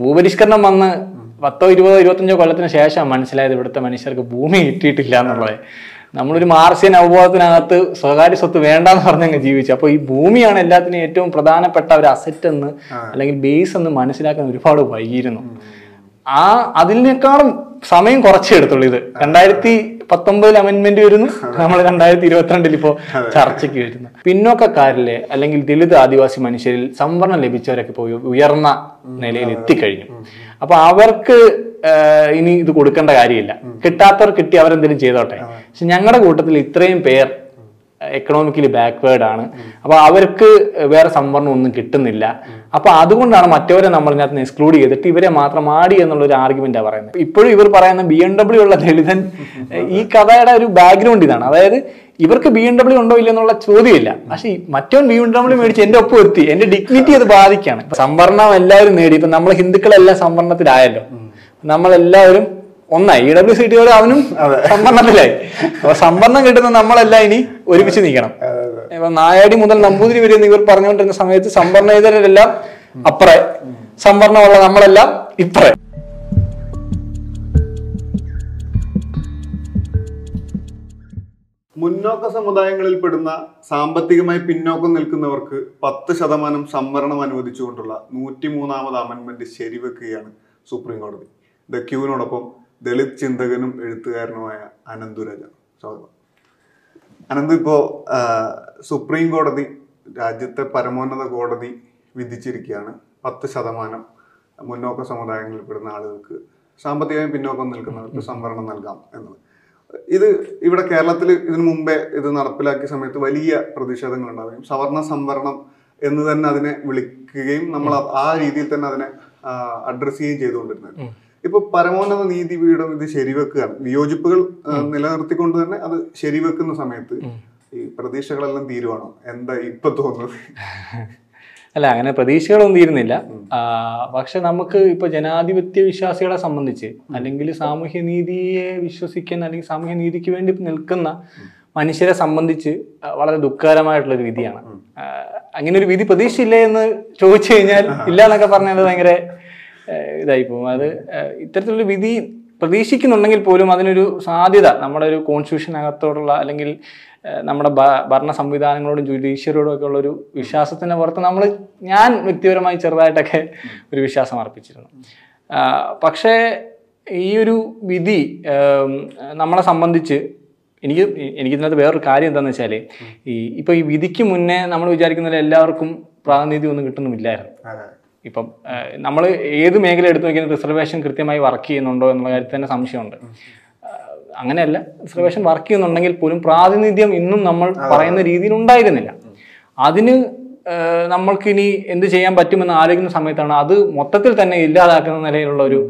ഭൂപരിഷ്കരണം വന്ന് പത്തോ ഇരുപതോ ഇരുപത്തഞ്ചോ കൊല്ലത്തിന് ശേഷം മനസ്സിലായത് ഇവിടുത്തെ മനുഷ്യർക്ക് ഭൂമി കിട്ടിയിട്ടില്ല എന്നുള്ളത്. നമ്മളൊരു മാർസിയൻ അവബോധത്തിനകത്ത് സ്വകാര്യ സ്വത്ത് വേണ്ടെന്ന് പറഞ്ഞങ്ങ് ജീവിച്ചു. അപ്പോൾ ഈ ഭൂമിയാണ് എല്ലാത്തിനും ഏറ്റവും പ്രധാനപ്പെട്ട ഒരു അസറ്റ് എന്ന് അല്ലെങ്കിൽ ബേസ് എന്ന് മനസ്സിലാക്കാൻ ഒരുപാട് വൈകിയിരുന്നു. ആ അതിനേക്കാളും സമയം കുറച്ചേ എടുത്തുള്ളൂ ഇത്. രണ്ടായിരത്തി പത്തൊമ്പതിൽ അമെന്റ്മെന്റ് വരുന്നു. നമ്മൾ രണ്ടായിരത്തി ഇരുപത്തിരണ്ടിൽ ഇപ്പോ ചർച്ചയ്ക്ക് വരുന്നു. പിന്നോക്കക്കാരിലെ അല്ലെങ്കിൽ ദളിത് ആദിവാസി മനുഷ്യരിൽ സംവരണം ലഭിച്ചവരൊക്കെ ഇപ്പോൾ ഉയർന്ന നിലയിൽ എത്തിക്കഴിഞ്ഞു. അപ്പൊ അവർക്ക് ഇനി ഇത് കൊടുക്കേണ്ട കാര്യമില്ല. കിട്ടാത്തവർ കിട്ടി അവരെന്തെങ്കിലും ചെയ്തോട്ടെ. പക്ഷെ ഞങ്ങളുടെ കൂട്ടത്തിൽ ഇത്രയും പേർ എക്കണോമിക്കലി ബാക്ക്വേർഡ് ആണ്. അപ്പൊ അവർക്ക് വേറെ സംവരണം ഒന്നും കിട്ടുന്നില്ല. അപ്പൊ അതുകൊണ്ടാണ് മറ്റവരെ നമ്മൾ ഇതിനകത്ത് എക്സ്ക്ലൂഡ് ചെയ്തിട്ട് ഇവരെ മാത്രം ആടി എന്നുള്ള ഒരു ആർഗ്യുമെന്റാണ് പറയുന്നത്. ഇപ്പോഴും ഇവർ പറയുന്ന ബി എം ഡബ്ല്യു ഉള്ള ദളിതൻ ഈ കഥയുടെ ഒരു ബാക്ക്ഗ്രൗണ്ട് ഇതാണ്. അതായത് ഇവർക്ക് ബി എം ഡബ്ല്യു ഉണ്ടോ ഇല്ലെന്നുള്ള ചോദ്യമില്ല. പക്ഷെ മറ്റവൻ ബി എം ഡബ്ല്യു മേടിച്ച് എന്റെ ഒപ്പം എത്തി എന്റെ ഡിഗ്നിറ്റി അത് ബാധിക്കാണ് സംവരണം എല്ലാവരും നേടി. ഇപ്പൊ നമ്മൾ ഹിന്ദുക്കളെല്ലാം സംവരണത്തിലായല്ലോ. നമ്മളെല്ലാവരും ഒന്നായി. ഇ ഡബ്ല്യു സി ടി അവനും സംവരണത്തിലായി അപ്പൊ സംവരണം കിട്ടുന്ന നമ്മളെല്ലാം ഇനി ഒരുമിച്ച് നീക്കണം ഇപ്പൊ നായാടി മുതൽ നമ്പൂതിരി വരെ നിങ്ങൾ ഇവർ പറഞ്ഞുകൊണ്ടിരുന്ന സമയത്ത് സംവരണേതരെല്ലാം അപ്പറേ സംവരണമുള്ള നമ്മളെല്ലാം ഇപ്പറേ മുന്നോക്ക സമുദായങ്ങളിൽ പെടുന്ന സാമ്പത്തികമായി പിന്നോക്കം നിൽക്കുന്നവർക്ക് പത്ത് ശതമാനം സംവരണം അനുവദിച്ചുകൊണ്ടുള്ള നൂറ്റിമൂന്നാമത് അമെന്റ്മെന്റ് ശരിവെക്കുകയാണ് സുപ്രീം കോടതി. ദ ക്യൂവിനോടൊപ്പം ദളിത് ചിന്തകനും എഴുത്തുകാരനുമായ അനന്തുരാജ സ്വാഗതം. അനന്ത് ഇപ്പോ സുപ്രീം കോടതി രാജ്യത്തെ പരമോന്നത കോടതി വിധിച്ചിരിക്കുകയാണ്. പത്ത് ശതമാനം മുന്നോക്ക സമുദായങ്ങളിൽ പെടുന്ന ആളുകൾക്ക് സാമ്പത്തികമായി പിന്നോക്കം നിൽക്കുന്നവർക്ക് സംവരണം നൽകാം എന്നത്. ഇത് ഇവിടെ കേരളത്തിൽ ഇതിനു മുമ്പേ ഇത് നടപ്പിലാക്കിയ സമയത്ത് വലിയ പ്രതിഷേധങ്ങൾ ഉണ്ടാവുകയും സവർണ സംവരണം എന്ന് തന്നെ അതിനെ വിളിക്കുകയും നമ്മൾ ആ- ആ രീതിയിൽ തന്നെ അതിനെ അഡ്രസ് ചെയ്യുകയും ചെയ്തുകൊണ്ടിരുന്നത്. ഇപ്പൊ പരമോന്നത നീതി നീതിപീഠം ഇത് ശരിവെക്കുകയാണ് വിയോജിപ്പുകൾ നിലനിർത്തിക്കൊണ്ട് തന്നെ അത് ശരിവെക്കുന്ന സമയത്ത് ഈ പ്രതീക്ഷകളെല്ലാം തീരുവാണോ? എന്താ ഇപ്പൊ തോന്നുന്നത്? അല്ല അങ്ങനെ പ്രതീക്ഷകളൊന്നും തീരുന്നില്ല. പക്ഷെ നമുക്ക് ഇപ്പൊ ജനാധിപത്യ വിശ്വാസികളെ സംബന്ധിച്ച് അല്ലെങ്കിൽ സാമൂഹ്യ നീതിയെ വിശ്വസിക്കുന്ന അല്ലെങ്കിൽ സാമൂഹ്യ നീതിക്ക് വേണ്ടി നിൽക്കുന്ന മനുഷ്യരെ സംബന്ധിച്ച് വളരെ ദുഃഖകരമായിട്ടുള്ള ഒരു വിധിയാണ് അങ്ങനെ ഒരു വിധി പ്രതീക്ഷയില്ലേ എന്ന് ചോദിച്ചു കഴിഞ്ഞാൽ ഇല്ല എന്നൊക്കെ പറഞ്ഞാൽ ഭയങ്കര ഇതായി പോകും അത് ഇത്തരത്തിലുള്ള വിധി പ്രതീക്ഷിക്കുന്നുണ്ടെങ്കിൽ പോലും അതിനൊരു സാധ്യത. നമ്മുടെ ഒരു കോൺസ്റ്റിറ്റ്യൂഷനകത്തോടുള്ള അല്ലെങ്കിൽ നമ്മുടെ ഭരണ സംവിധാനങ്ങളോടും ജുഡീഷ്യറിയോടും ഒക്കെ ഉള്ള ഒരു വിശ്വാസത്തിന്റെ പുറത്ത് നമ്മൾ ഞാൻ വ്യക്തിപരമായി ചെറുതായിട്ടൊക്കെ ഒരു വിശ്വാസം അർപ്പിച്ചിരുന്നു. പക്ഷേ ഈ ഒരു വിധി നമ്മളെ സംബന്ധിച്ച് എനിക്ക് എനിക്ക് ഇതിനകത്ത് വേറൊരു കാര്യം എന്താണെന്ന് വെച്ചാൽ ഈ ഇപ്പൊ ഈ വിധിക്ക് മുന്നേ നമ്മൾ വിചാരിക്കുന്നതിൽ എല്ലാവർക്കും പ്രാതിനിധ്യം ഒന്നും കിട്ടുന്നുമില്ലായിരുന്നു. ഇപ്പം നമ്മൾ ഏത് മേഖല എടുത്തു നോക്കിയാൽ റിസർവേഷൻ കൃത്യമായി വർക്ക് ചെയ്യുന്നുണ്ടോ എന്നുള്ള കാര്യത്തിൽ തന്നെ സംശയമുണ്ട്. അങ്ങനെയല്ല. റിസർവേഷൻ വർക്ക് ചെയ്യുന്നുണ്ടെങ്കിൽ പോലും പ്രാതിനിധ്യം ഇന്നും നമ്മൾ പറയുന്ന രീതിയിൽ ഉണ്ടായിരുന്നില്ല. അതിന് നമ്മൾക്കിനി എന്ത് ചെയ്യാൻ പറ്റുമെന്ന് ആലോചിക്കുന്ന സമയത്താണ് അത് മൊത്തത്തിൽ തന്നെ ഇല്ലാതാക്കുന്ന നിലയിലുള്ള ഒരു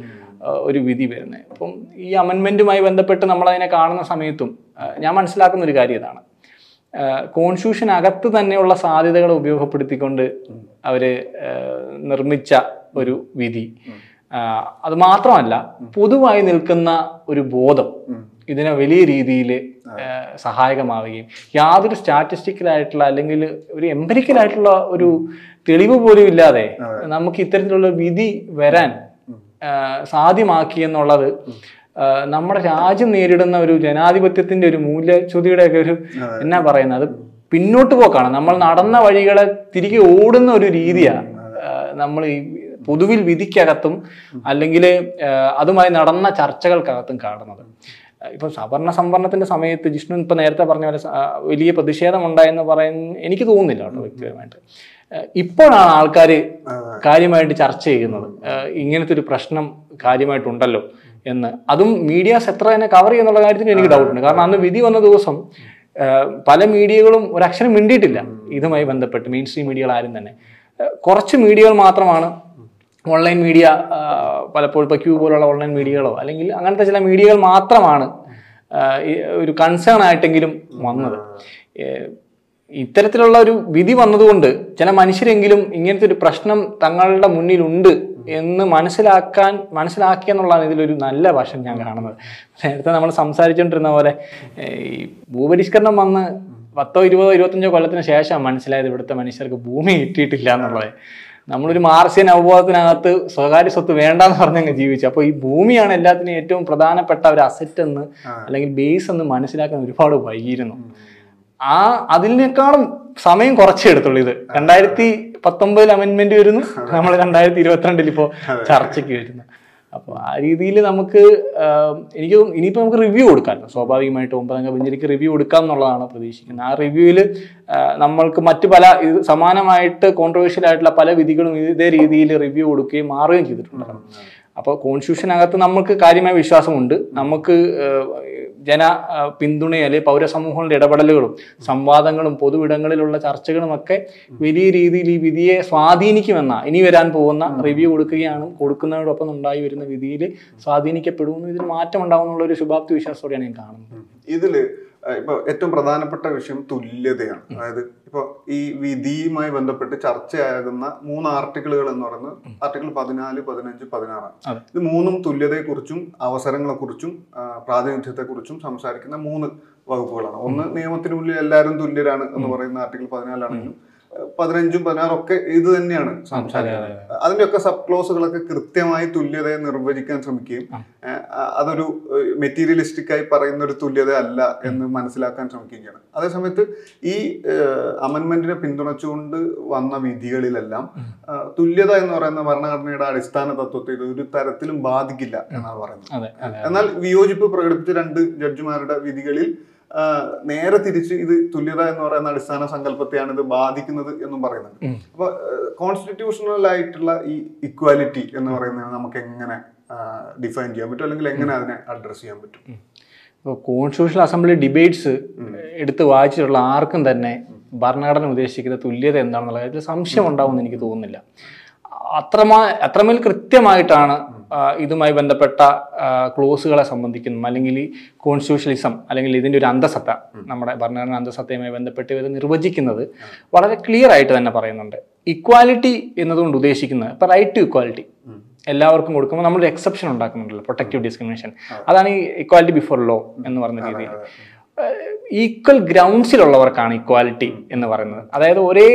ഒരു വിധി വരുന്നത്. അപ്പം ഈ അമെൻമെന്റുമായി ബന്ധപ്പെട്ട് നമ്മൾ അതിനെ കാണുന്ന സമയത്തും ഞാൻ മനസ്സിലാക്കുന്ന ഒരു കാര്യം ഇതാണ്. കോൺസ്റ്റിറ്റ്യൂഷൻ അകത്ത് തന്നെയുള്ള സാധ്യതകളെ ഉപയോഗപ്പെടുത്തിക്കൊണ്ട് അവർ ആ, നിർമ്മിച്ച ഒരു വിധി. അത് മാത്രമല്ല പൊതുവായി നിൽക്കുന്ന ഒരു ബോധം ഇതിനെ വലിയ രീതിയിൽ സഹായകമാവുകയും യാതൊരു സ്റ്റാറ്റിസ്റ്റിക്കലായിട്ടുള്ള അല്ലെങ്കിൽ ഒരു എംപരിക്കൽ ആയിട്ടുള്ള ഒരു തെളിവ് പോലും ഇല്ലാതെ നമുക്ക് ഇത്തരത്തിലുള്ള വിധി വരാൻ സാധ്യമാക്കി എന്നുള്ളത് നമ്മുടെ രാജ്യം നേരിടുന്ന ഒരു ജനാധിപത്യത്തിന്റെ ഒരു മൂല്യച്യുതിയുടെ ഒക്കെ ഒരു എന്നാ പറയുന്നത്? പിന്നോട്ട് പോക്കാണ്. നമ്മൾ നടന്ന വഴികളെ തിരികെ ഓടുന്ന ഒരു രീതിയാണ് നമ്മൾ ഈ പൊതുവിൽ വിധിക്കകത്തും അല്ലെങ്കിൽ അതുമായി നടന്ന ചർച്ചകൾക്കകത്തും കാണുന്നത്. ഇപ്പം സവർണ സംവരണത്തിന്റെ സമയത്ത് ജിഷ്ണു ഇപ്പൊ നേരത്തെ പറഞ്ഞ പോലെ വലിയ പ്രതിഷേധം ഉണ്ടായെന്ന് പറയുന്ന എനിക്ക് തോന്നുന്നില്ല കേട്ടോ വ്യക്തിപരമായിട്ട്. ഇപ്പോഴാണ് ആൾക്കാർ കാര്യമായിട്ട് ചർച്ച ചെയ്യുന്നത്. ഇങ്ങനത്തെ ഒരു പ്രശ്നം കാര്യമായിട്ടുണ്ടല്ലോ എന്ന്. അതും മീഡിയാസ് എത്ര തന്നെ കവർ ചെയ്യുന്നുള്ള കാര്യത്തിൽ എനിക്ക് ഡൗട്ടുണ്ട് കാരണം അന്ന് വിധി വന്ന ദിവസം പല മീഡിയകളും ഒരക്ഷരം മിണ്ടിയിട്ടില്ല. ഇതുമായി ബന്ധപ്പെട്ട് മെയിൻ സ്ട്രീം മീഡിയകൾ ആരും തന്നെ. കുറച്ച് മീഡിയകൾ മാത്രമാണ് ഓൺലൈൻ മീഡിയ പലപ്പോഴും ഇപ്പോൾ ക്യൂ പോലുള്ള ഓൺലൈൻ മീഡിയകളോ അല്ലെങ്കിൽ അങ്ങനത്തെ ചില മീഡിയകൾ മാത്രമാണ് ഒരു കൺസേൺ ആയിട്ടെങ്കിലും വന്നത്. ഇത്തരത്തിലുള്ള ഒരു വിധി വന്നതുകൊണ്ട് ചില മനുഷ്യരെങ്കിലും ഇങ്ങനത്തെ ഒരു പ്രശ്നം തങ്ങളുടെ മുന്നിലുണ്ട് എന്ന് മനസ്സിലാക്കാൻ മനസ്സിലാക്കി എന്നുള്ളതാണ് ഇതിലൊരു നല്ല വശം ഞാൻ കാണുന്നത്. നേരത്തെ നമ്മൾ സംസാരിച്ചുകൊണ്ടിരുന്ന പോലെ ഈ ഭൂപരിഷ്കരണം വന്ന് പത്തോ ഇരുപതോ ഇരുപത്തഞ്ചോ കൊല്ലത്തിന് ശേഷം മനസ്സിലായത് ഇവിടുത്തെ മനുഷ്യർക്ക് ഭൂമി കിട്ടിയിട്ടില്ല എന്നുള്ളത്. നമ്മളൊരു മാർഷ്യൻ അവബോധത്തിനകത്ത് സ്വകാര്യ സ്വത്ത് വേണ്ടെന്ന് പറഞ്ഞങ്ങ് ജീവിച്ചു. അപ്പോൾ ഈ ഭൂമിയാണ് എല്ലാത്തിനും ഏറ്റവും പ്രധാനപ്പെട്ട ഒരു അസറ്റ് എന്ന് അല്ലെങ്കിൽ ബേസ് എന്ന് മനസ്സിലാക്കാൻ ഒരുപാട് വൈകിയിരുന്നു. ആ അതിനേക്കാളും സമയം കുറച്ചേ എടുത്തുള്ളൂ ഇത്. രണ്ടായിരത്തി പത്തൊമ്പതിൽ അമെന്റ്മെന്റ് വരുന്നു. നമ്മൾ രണ്ടായിരത്തി ഇരുപത്തിരണ്ടിൽ ഇപ്പോ ചർച്ചയ്ക്ക് വരുന്നു. അപ്പോൾ ആ രീതിയിൽ നമുക്ക് എനിക്ക് ഇനിയിപ്പോ ഇനിയിപ്പോൾ നമുക്ക് റിവ്യൂ കൊടുക്കാമല്ലോ സ്വാഭാവികമായിട്ട് ഒമ്പതംഗ ബെഞ്ചിലേക്ക് റിവ്യൂ കൊടുക്കാം എന്നുള്ളതാണ് പ്രതീക്ഷിക്കുന്നത്. ആ റിവ്യൂവിൽ നമ്മൾക്ക് മറ്റു പല ഇത് സമാനമായിട്ട് കോൺട്രവേഴ്ഷ്യൽ ആയിട്ടുള്ള പല വിധികളും ഇതേ രീതിയിൽ റിവ്യൂ കൊടുക്കുകയും മാറുകയും ചെയ്തിട്ടുണ്ട്. അപ്പോൾ കോൺസ്റ്റിറ്റ്യൂഷനകത്ത് നമുക്ക് കാര്യമായ വിശ്വാസമുണ്ട്. നമുക്ക് ജന പിന്തുണയും അല്ലെങ്കിൽ പൗരസമൂഹങ്ങളുടെ ഇടപെടലുകളും സംവാദങ്ങളും പൊതുവിടങ്ങളിലുള്ള ചർച്ചകളും ഒക്കെ വലിയ രീതിയിൽ ഈ വിധിയെ സ്വാധീനിക്കുമെന്ന ഇനി വരാൻ പോകുന്ന റിവ്യൂ കൊടുക്കുകയാണ്. കൊടുക്കുന്നതോടൊപ്പം ഉണ്ടായി വരുന്ന വിധിയിൽ സ്വാധീനിക്കപ്പെടുമെന്ന് ഇതിന് മാറ്റം ഉണ്ടാവുന്നുള്ള ഒരു ശുഭാപ്തി വിശ്വാസത്തോടെയാണ് ഞാൻ കാണുന്നത്. ഇതിൽ ഏഹ്, ഇപ്പൊ ഏറ്റവും പ്രധാനപ്പെട്ട വിഷയം തുല്യതയാണ്. അതായത് ഇപ്പോൾ ഈ വിധിയുമായി ബന്ധപ്പെട്ട് ചർച്ചയാകുന്ന മൂന്ന് ആർട്ടിക്കിളുകൾ എന്ന് പറയുന്നത് ആർട്ടിക്കിൾ പതിനാല് പതിനഞ്ച് പതിനാറാണ്. ഇത് മൂന്നും തുല്യതയെക്കുറിച്ചും അവസരങ്ങളെക്കുറിച്ചും പ്രാതിനിധ്യത്തെക്കുറിച്ചും സംസാരിക്കുന്ന മൂന്ന് വകുപ്പുകളാണ്. ഒന്ന് നിയമത്തിനുള്ളിൽ എല്ലാവരും തുല്യരാണ് എന്ന് പറയുന്ന ആർട്ടിക്കിൾ പതിനാലാണെങ്കിലും പതിനഞ്ചും പതിനാറും ഒക്കെ ഇത് തന്നെയാണ്. സംസാരിക്കുന്നത് അതിന്റെയൊക്കെ സബ് ക്ലോസുകളൊക്കെ കൃത്യമായി തുല്യതയെ നിർവചിക്കാൻ ശ്രമിക്കുകയും അതൊരു മെറ്റീരിയലിസ്റ്റിക് ആയി പറയുന്ന ഒരു തുല്യത അല്ല എന്ന് മനസ്സിലാക്കാൻ ശ്രമിക്കുകയാണ്. അതേസമയത്ത് ഈ അമൻമെന്റിനെ പിന്തുണച്ചുകൊണ്ട് വന്ന വിധികളിലെല്ലാം തുല്യത എന്ന് പറയുന്ന ഭരണഘടനയുടെ അടിസ്ഥാന തത്വത്തെ ഇത് ഒരു തരത്തിലും ബാധിക്കില്ല എന്നാണ് പറയുന്നത്. എന്നാൽ വിയോജിപ്പ് പ്രകടിപ്പിച്ച രണ്ട് ജഡ്ജിമാരുടെ വിധികളിൽ നേരെ തിരിച്ച് ഇത് തുല്യത എന്ന് പറയുന്ന അടിസ്ഥാന സങ്കല്പത്തെയാണ് ഇത് ബാധിക്കുന്നത് എന്നും പറയുന്നുണ്ട്. അപ്പൊ കോൺസ്റ്റിറ്റ്യൂഷണൽ ആയിട്ടുള്ള ഈ ഇക്വാലിറ്റി എന്ന് പറയുന്നത് നമുക്ക് എങ്ങനെ ഡിഫൈൻ ചെയ്യാൻ പറ്റും? അല്ലെങ്കിൽ എങ്ങനെ അതിനെ അഡ്രസ് ചെയ്യാൻ പറ്റും? ഇപ്പോൾ കോൺസ്റ്റിറ്റ്യൂഷണൽ അസംബ്ലി ഡിബേറ്റ്സ് എടുത്ത് വായിച്ചിട്ടുള്ള ആർക്കും തന്നെ ഭരണഘടന ഉദ്ദേശിക്കുന്ന തുല്യത എന്താണെന്നുള്ള കാര്യത്തിൽ സംശയം ഉണ്ടാവുമെന്ന് എനിക്ക് തോന്നുന്നില്ല. അത്രമാ അത്രമേൽ കൃത്യമായിട്ടാണ് ഇതുമായി ബന്ധപ്പെട്ട ക്ലോസുകളെ സംബന്ധിക്കുന്നതും അല്ലെങ്കിൽ ഈ കോൺസ്റ്റിറ്റ്യൂഷണലിസം അല്ലെങ്കിൽ ഇതിന്റെ ഒരു അന്തസത്ത നമ്മുടെ ഭരണഘടന അന്തസത്തയുമായി ബന്ധപ്പെട്ട് ഇവർ നിർവചിക്കുന്നത് വളരെ ക്ലിയർ ആയിട്ട് തന്നെ പറയുന്നുണ്ട്. ഇക്വാലിറ്റി എന്നതുകൊണ്ട് ഉദ്ദേശിക്കുന്നത് ഇപ്പം റൈറ്റ് ടു ഇക്വാലിറ്റി എല്ലാവർക്കും കൊടുക്കുമ്പോൾ നമ്മളൊരു എക്സെപ്ഷൻ ഉണ്ടാക്കുന്നുണ്ടല്ലോ പ്രൊട്ടക്റ്റീവ് ഡിസ്ക്രിമിനേഷൻ അതാണ് ഈ ഇക്വാലിറ്റി ബിഫോർ ലോ എന്ന് പറഞ്ഞ രീതിയിൽ. ഈക്വൽ ഗ്രൗണ്ട്സിലുള്ളവർക്കാണ് ഇക്വാലിറ്റി എന്ന് പറയുന്നത്. അതായത് ഒരേ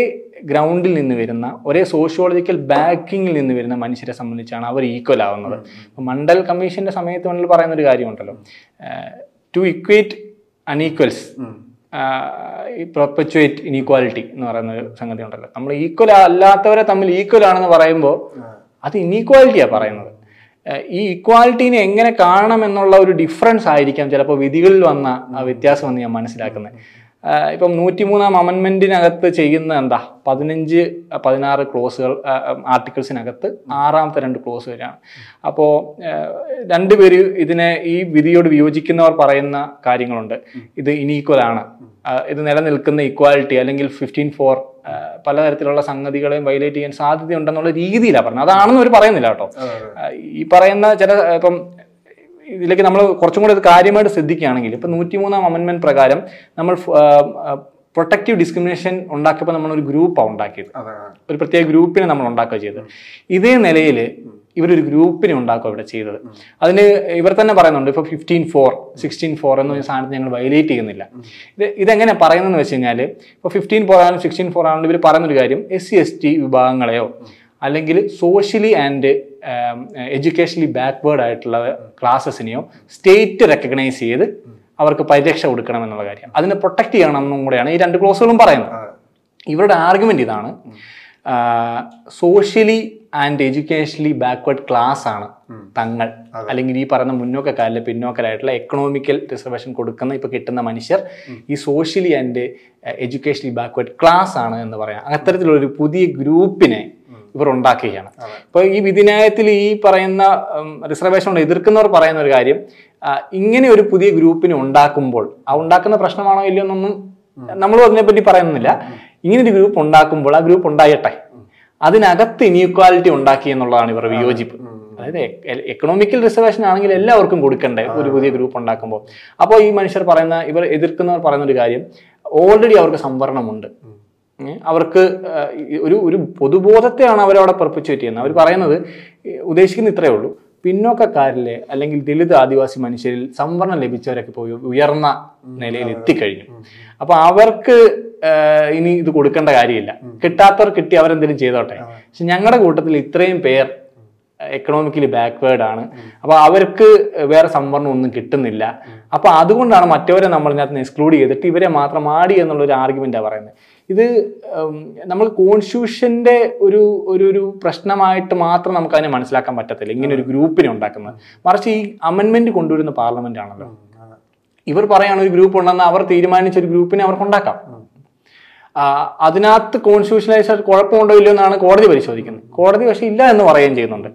ഗ്രൗണ്ടിൽ നിന്ന് വരുന്ന ഒരേ സോഷ്യോളജിക്കൽ ബാക്കിങ്ങിൽ നിന്ന് വരുന്ന മനുഷ്യരെ സംബന്ധിച്ചാണ് അവർ ഈക്വൽ ആവുന്നത്. അപ്പോൾ മണ്ഡൽ കമ്മീഷന്റെ സമയത്ത് വേണമെങ്കിൽ പറയുന്ന ഒരു കാര്യമുണ്ടല്ലോ ടു ഇക്വേറ്റ് അൺഈക്വൽസ് ഈ പെർപ്പച്വേറ്റ് ഇനീക്വാലിറ്റി എന്ന് പറയുന്ന ഒരു സംഗതി ഉണ്ടല്ലോ. നമ്മൾ ഈക്വൽ അല്ലാത്തവരെ തമ്മിൽ ഈക്വൽ ആണെന്ന് പറയുമ്പോൾ അത് ഇനീക്വാലിറ്റിയാണ് പറയുന്നത്. ഈ ഇക്വാലിറ്റീനെ എങ്ങനെ കാണണം എന്നുള്ള ഒരു ഡിഫറൻസ് ആയിരിക്കാം ചിലപ്പോൾ വിധികളിൽ വന്ന ആ വ്യത്യാസം എന്ന് ഞാൻ മനസ്സിലാക്കുന്നത്. ഇപ്പം നൂറ്റിമൂന്നാം അമൻമെന്റിനകത്ത് ചെയ്യുന്ന എന്താ? പതിനഞ്ച് പതിനാറ് ക്ലോസുകൾ ആർട്ടിക്കിൾസിനകത്ത് ആറാമത്തെ രണ്ട് ക്ലോസ് വരികയാണ്. അപ്പോൾ രണ്ടുപേര് ഇതിനെ ഈ വിധിയോട് വിയോജിക്കുന്നവർ പറയുന്ന കാര്യങ്ങളുണ്ട്. ഇത് ഇനീക്വൽ ആണ്. ഇത് നിലനിൽക്കുന്ന ഇക്വാലിറ്റി അല്ലെങ്കിൽ ഫിഫ്റ്റീൻ ഫോർ പലതരത്തിലുള്ള സംഗതികളെയും വയലേറ്റ് ചെയ്യാൻ സാധ്യതയുണ്ടെന്നുള്ള രീതിയിലാണ് പറഞ്ഞത്. അതാണെന്ന് അവർ പറയുന്നില്ല കേട്ടോ. ഈ പറയുന്ന ചില ഇപ്പം ഇതിലേക്ക് നമ്മൾ കുറച്ചും കൂടി കാര്യമായിട്ട് ശ്രദ്ധിക്കുകയാണെങ്കിൽ ഇപ്പം നൂറ്റിമൂന്നാം അമൻമെന്റ് പ്രകാരം നമ്മൾ പ്രൊട്ടക്റ്റീവ് ഡിസ്ക്രിമിനേഷൻ ഉണ്ടാക്കിയപ്പോൾ നമ്മൾ ഒരു ഗ്രൂപ്പാണ് ഉണ്ടാക്കിയത്. ഒരു പ്രത്യേക ഗ്രൂപ്പിനെ നമ്മൾ ഉണ്ടാക്കുക ചെയ്തത്. ഇതേ നിലയിൽ ഇവരൊരു ഗ്രൂപ്പിനെ ഉണ്ടാക്കുക ഇവിടെ ചെയ്തത്. അതിന് ഇവർ തന്നെ പറയുന്നുണ്ട് ഇപ്പോൾ ഫിഫ്റ്റീൻ ഫോർ സിക്സ്റ്റീൻ ഫോർ എന്ന് ഒരു സാധനത്തെ ഞങ്ങൾ വയലേറ്റ് ചെയ്യുന്നില്ല. ഇത് ഇതെങ്ങനെ പറയുന്നതെന്ന് വെച്ച് കഴിഞ്ഞാൽ ഇപ്പോൾ ഫിഫ്റ്റീൻ ഫോർ ആണെങ്കിലും സിക്സ്റ്റീൻ ഫോർ ആണെങ്കിലും ഇവർ പറയുന്നൊരു കാര്യം എസ് സി എസ് ടി വിഭാഗങ്ങളെയോ അല്ലെങ്കിൽ സോഷ്യലി ആൻഡ് എഡ്യൂക്കേഷണലി ബാക്ക്വേർഡ് ആയിട്ടുള്ള ക്ലാസ്സസിനെയോ സ്റ്റേറ്റ് റെക്കഗ്നൈസ് ചെയ്ത് അവർക്ക് പരിരക്ഷ കൊടുക്കണം എന്നുള്ള കാര്യം. അതിനെ പ്രൊട്ടക്ട് ചെയ്യണം എന്നും കൂടെയാണ് ഈ രണ്ട് ക്ലോസുകളും പറയുന്നത്. ഇവരുടെ ആർഗ്യുമെന്റ് ഇതാണ് socially and educationally backward class ആണ് തങ്ങൾ. അല്ലെങ്കിൽ ഈ പറയുന്ന മുന്നോക്കക്കാരിലെ പിന്നോക്കരായിട്ടുള്ള എക്കണോമിക്കൽ റിസർവേഷൻ കൊടുക്കുന്ന ഇപ്പൊ കിട്ടുന്ന മനുഷ്യർ ഈ socially and educationally backward class ആണ് എന്ന് പറയാം. അത്തരത്തിലുള്ള ഒരു പുതിയ ഗ്രൂപ്പിനെ ഇവർ ഉണ്ടാക്കുകയാണ് അപ്പോൾ ഈ വിധിന്യായത്തിൽ ഈ പറയുന്ന റിസർവേഷൻ എതിർക്കുന്നവർ പറയുന്ന ഒരു കാര്യം ഇങ്ങനെ ഒരു പുതിയ ഗ്രൂപ്പിനെ ഉണ്ടാക്കുമ്പോൾ ആ ഉണ്ടാക്കുന്ന പ്രശ്നമാണോ ഇല്ലയോ എന്നൊന്നും നമ്മളും അതിനെപ്പറ്റി പറയുന്നില്ല. ഇങ്ങനെ ഒരു ഗ്രൂപ്പ് ഉണ്ടാക്കുമ്പോൾ ആ ഗ്രൂപ്പ് ഉണ്ടാകട്ടെ അതിനകത്ത് ഇനീക്വാലിറ്റി ഉണ്ടാക്കി എന്നുള്ളതാണ് ഇവർ വിയോജിപ്പ്. അതായത് എക്കണോമിക്കൽ റിസർവേഷൻ ആണെങ്കിൽ എല്ലാവർക്കും കൊടുക്കണ്ടേ ഒരു പുതിയ ഗ്രൂപ്പ് ഉണ്ടാക്കുമ്പോൾ. അപ്പോൾ ഈ മനുഷ്യർ പറയുന്ന ഇവർ എതിർക്കുന്നവർ പറയുന്ന ഒരു കാര്യം ഓൾറെഡി അവർക്ക് സംവരണമുണ്ട്. അവർക്ക് ഒരു ഒരു പൊതുബോധത്തെയാണ് അവരവിടെ പെർപ്പിച്ചുവേറ്റ് ചെയ്യുന്നത് അവർ പറയുന്നത് ഉദ്ദേശിക്കുന്ന ഇത്രയേ ഉള്ളൂ. പിന്നോക്കക്കാരിലെ അല്ലെങ്കിൽ ദളിത് ആദിവാസി മനുഷ്യരിൽ സംവരണം ലഭിച്ചവരൊക്കെ പോയി ഉയർന്ന നിലയിൽ എത്തിക്കഴിഞ്ഞു. അപ്പൊ അവർക്ക് ഇനി ഇത് കൊടുക്കേണ്ട കാര്യമില്ല. കിട്ടാത്തവർ കിട്ടി അവരെന്തെങ്കിലും ചെയ്തോട്ടെ. പക്ഷെ ഞങ്ങളുടെ കൂട്ടത്തിൽ ഇത്രയും പേർ എക്കണോമിക്കലി ബാക്ക്വേർഡ് ആണ്. അപ്പൊ അവർക്ക് വേറെ സംവരണം ഒന്നും കിട്ടുന്നില്ല. അപ്പൊ അതുകൊണ്ടാണ് മറ്റവരെ നമ്മൾ ഇതിനകത്ത് എക്സ്ക്ലൂഡ് ചെയ്തിട്ട് ഇവരെ മാത്രം ആടി എന്നുള്ള ഒരു ആർഗ്യുമെന്റാണ് പറയുന്നത്. ഇത് നമ്മൾ കോൺസ്റ്റിറ്റ്യൂഷന്റെ ഒരു ഒരു ഒരു പ്രശ്നമായിട്ട് മാത്രം നമുക്ക് അതിനെ മനസ്സിലാക്കാൻ പറ്റത്തില്ല. ഇങ്ങനെ ഒരു ഗ്രൂപ്പിനെ ഉണ്ടാക്കുന്നത്. മറിച്ച് ഈ അമെന്മെന്റ് കൊണ്ടുവരുന്ന പാർലമെന്റ് ആണല്ലോ. ഇവർ പറയാണ് ഒരു ഗ്രൂപ്പ് ഉണ്ടെന്ന് അവർ തീരുമാനിച്ച ഒരു ഗ്രൂപ്പിനെ അവർക്ക് ഉണ്ടാക്കാം. അതിനകത്ത് കോൺസ്റ്റിറ്റ്യൂഷനൈസ് കുഴപ്പമുണ്ടോ ഇല്ലയോ എന്നാണ് കോടതി പരിശോധിക്കുന്നത്. കോടതി പക്ഷെ ഇല്ല എന്ന് പറയുകയും ചെയ്യുന്നുണ്ട്.